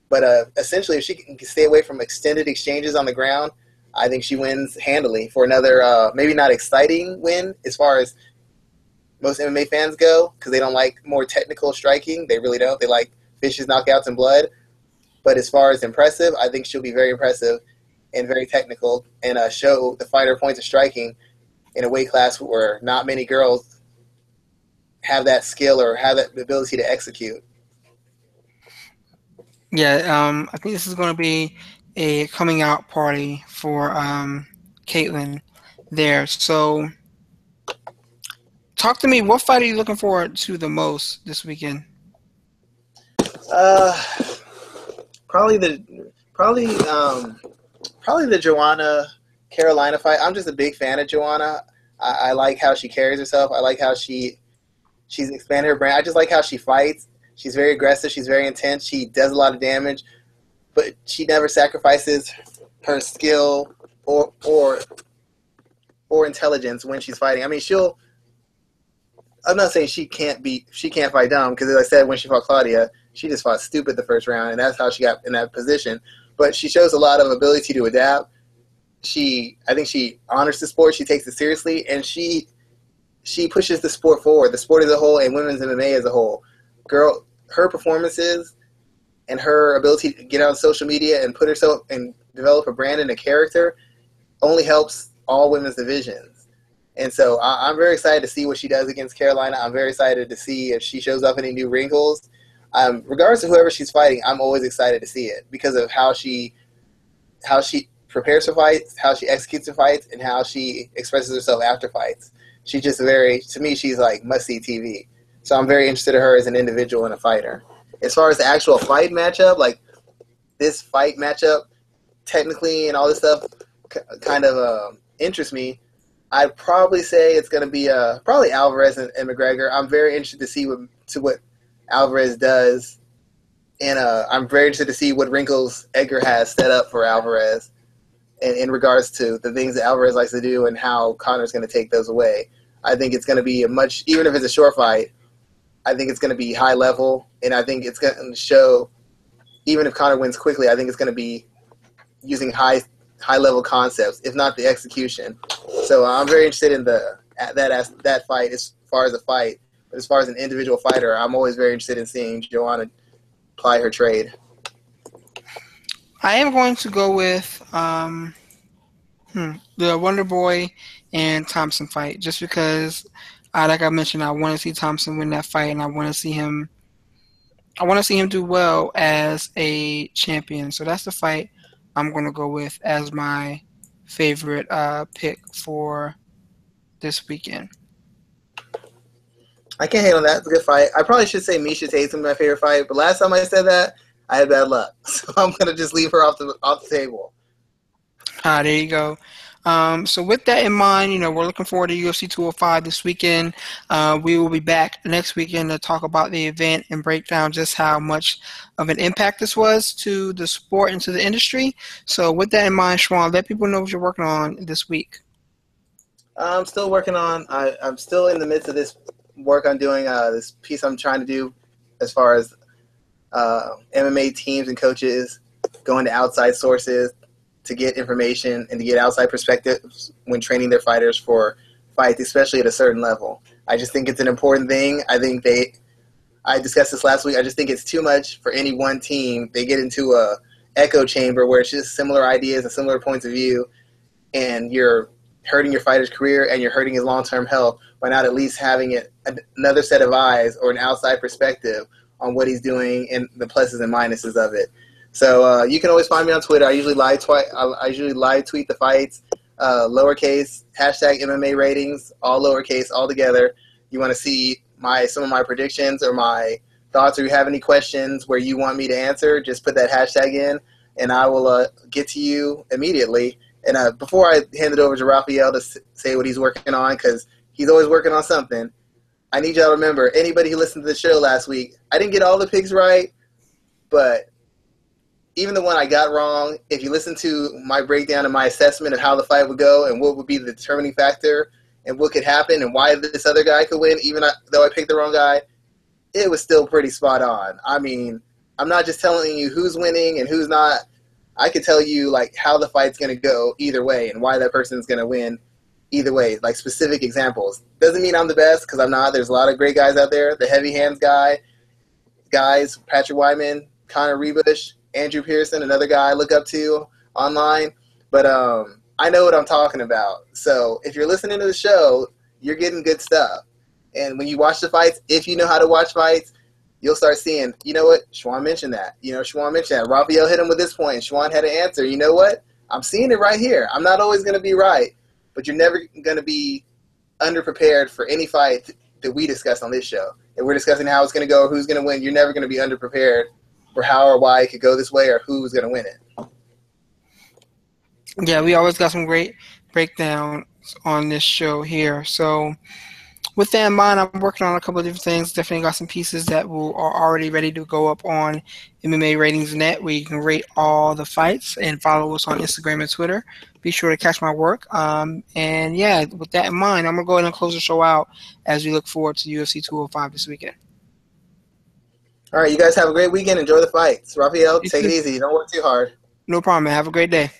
but uh, essentially, if she can stay away from extended exchanges on the ground, I think she wins handily for another uh, maybe not exciting win as far as most MMA fans go because they don't like more technical striking. They really don't. They like vicious knockouts and blood. But as far as impressive, I think she'll be very impressive and very technical and uh, show the fighter points of striking in a weight class where not many girls have that skill or have that ability to execute. Yeah, um, I think this is going to be a coming out party for um, Katlyn there. So, talk to me. What fight are you looking forward to the most this weekend? Uh, probably the probably um, probably the Joanna Karolina fight. I'm just a big fan of Joanna. I, I like how she carries herself. I like how she she's expanded her brand. I just like how she fights. She's very aggressive. She's very intense. She does a lot of damage, but she never sacrifices her skill or or or intelligence when she's fighting. I mean, she'll. I'm not saying she can't beat. She can't fight dumb because, as I said, when she fought Claudia, she just fought stupid the first round, and that's how she got in that position. But she shows a lot of ability to adapt. She, I think, she honors the sport. She takes it seriously, and she she pushes the sport forward, the sport as a whole, and women's MMA as a whole. Girl, her performances and her ability to get on social media and put herself and develop a brand and a character only helps all women's divisions. And so I, am very excited to see what she does against Karolina. I'm very excited to see if she shows up any new wrinkles. Um, regardless of whoever she's fighting, I'm always excited to see it because of how she how she prepares for fights, how she executes her fights, and how she expresses herself after fights. She's just very to me, she's like must see TV. So I'm very interested in her as an individual and a fighter. As far as the actual fight matchup, like this fight matchup, technically and all this stuff, kind of uh, interests me. I'd probably say it's going to be uh, probably Alvarez and, and, McGregor. I'm very interested to see what to what Alvarez does, and uh, I'm very interested to see what wrinkles Edgar has set up for Alvarez, in, in regards to the things that Alvarez likes to do and how Conor's going to take those away. I think it's going to be a much, even if it's a short fight, I think it's going to be high level, and I think it's going to show. Even if Conor wins quickly, I think it's going to be using high high level concepts, if not the execution. So I'm very interested in the that as that fight as far as a fight, but as far as an individual fighter, I'm always very interested in seeing Joanna ply her trade. I am going to go with um, hmm, the Wonder Boy and Thompson fight, just because I, like I mentioned, I want to see Thompson win that fight, and I want to see him. I want to see him do well as a champion. So that's the fight I'm going to go with as my favorite uh, pick for this weekend. I can't hate on that. It's a good fight. I probably should say Miesha Tate's my favorite fight, but last time I said that, I had bad luck. So I'm gonna just leave her off the off the table. Ah, there you go. Um, so with that in mind, you know, we're looking forward to UFC 205 this weekend. Uh, we will be back next weekend to talk about the event and break down just how much of an impact this was to the sport and to the industry. So with that in mind, Sean, let people know what you're working on this week. I'm still working on. I, am still in the midst of this work I'm doing. Uh, this piece I'm trying to do as far as uh, MMA teams and coaches going to outside sources to get information and to get outside perspectives when training their fighters for fights, especially at a certain level. I just think it's an important thing. I think they, I discussed this last week. I just think it's too much for any one team. They get into a echo chamber where it's just similar ideas and similar points of view, and you're hurting your fighter's career and you're hurting his long term health by not at least having it another set of eyes or an outside perspective on what he's doing and the pluses and minuses of it. So uh, you can always find me on Twitter. I usually live tweet. I usually live tweet the fights, uh, lowercase hashtag MMA ratings, all lowercase, all together. You want to see my some of my predictions or my thoughts, or you have any questions where you want me to answer, just put that hashtag in, and I will uh, get to you immediately. And uh, before I hand it over to Raphael to say what he's working on, because he's always working on something, I need y'all to remember anybody who listened to the show last week, I didn't get all the picks right, but even the one I got wrong, if you listen to my breakdown and my assessment of how the fight would go and what would be the determining factor and what could happen and why this other guy could win, even though I picked the wrong guy, it was still pretty spot on. I mean, I'm not just telling you who's winning and who's not. I could tell you like how the fight's going to go either way and why that person's going to win either way. Like specific examples. Doesn't mean I'm the best because I'm not. There's a lot of great guys out there. The heavy hands guy, guys, Patrick Wyman, Connor Ruebusch, Andrew Pearson, another guy I look up to online. But um, I know what I'm talking about. So if you're listening to the show, you're getting good stuff. And when you watch the fights, if you know how to watch fights, you'll start seeing, you know what, Sean mentioned that. You know, Sean mentioned that. Raphael hit him with this point. Sean had an answer. You know what? I'm seeing it right here. I'm not always going to be right, but you're never going to be underprepared for any fight that we discuss on this show. If we're discussing how it's going to go who's going to win, you're never going to be underprepared for how or why it could go this way or who's going to win it. Yeah, we always got some great breakdowns on this show here. So with that in mind, I'm working on a couple of different things. Definitely got some pieces that will, are already ready to go up on MMA Ratings Net, where you can rate all the fights and follow us on Instagram and Twitter. Be sure to catch my work. Um, and yeah, with that in mind, I'm gonna go ahead and close the show out as we look forward to UFC 205 this weekend. All right, you guys have a great weekend. Enjoy the fights. Raphael, you take too. it easy. Don't work too hard. No problem. Man. Have a great day.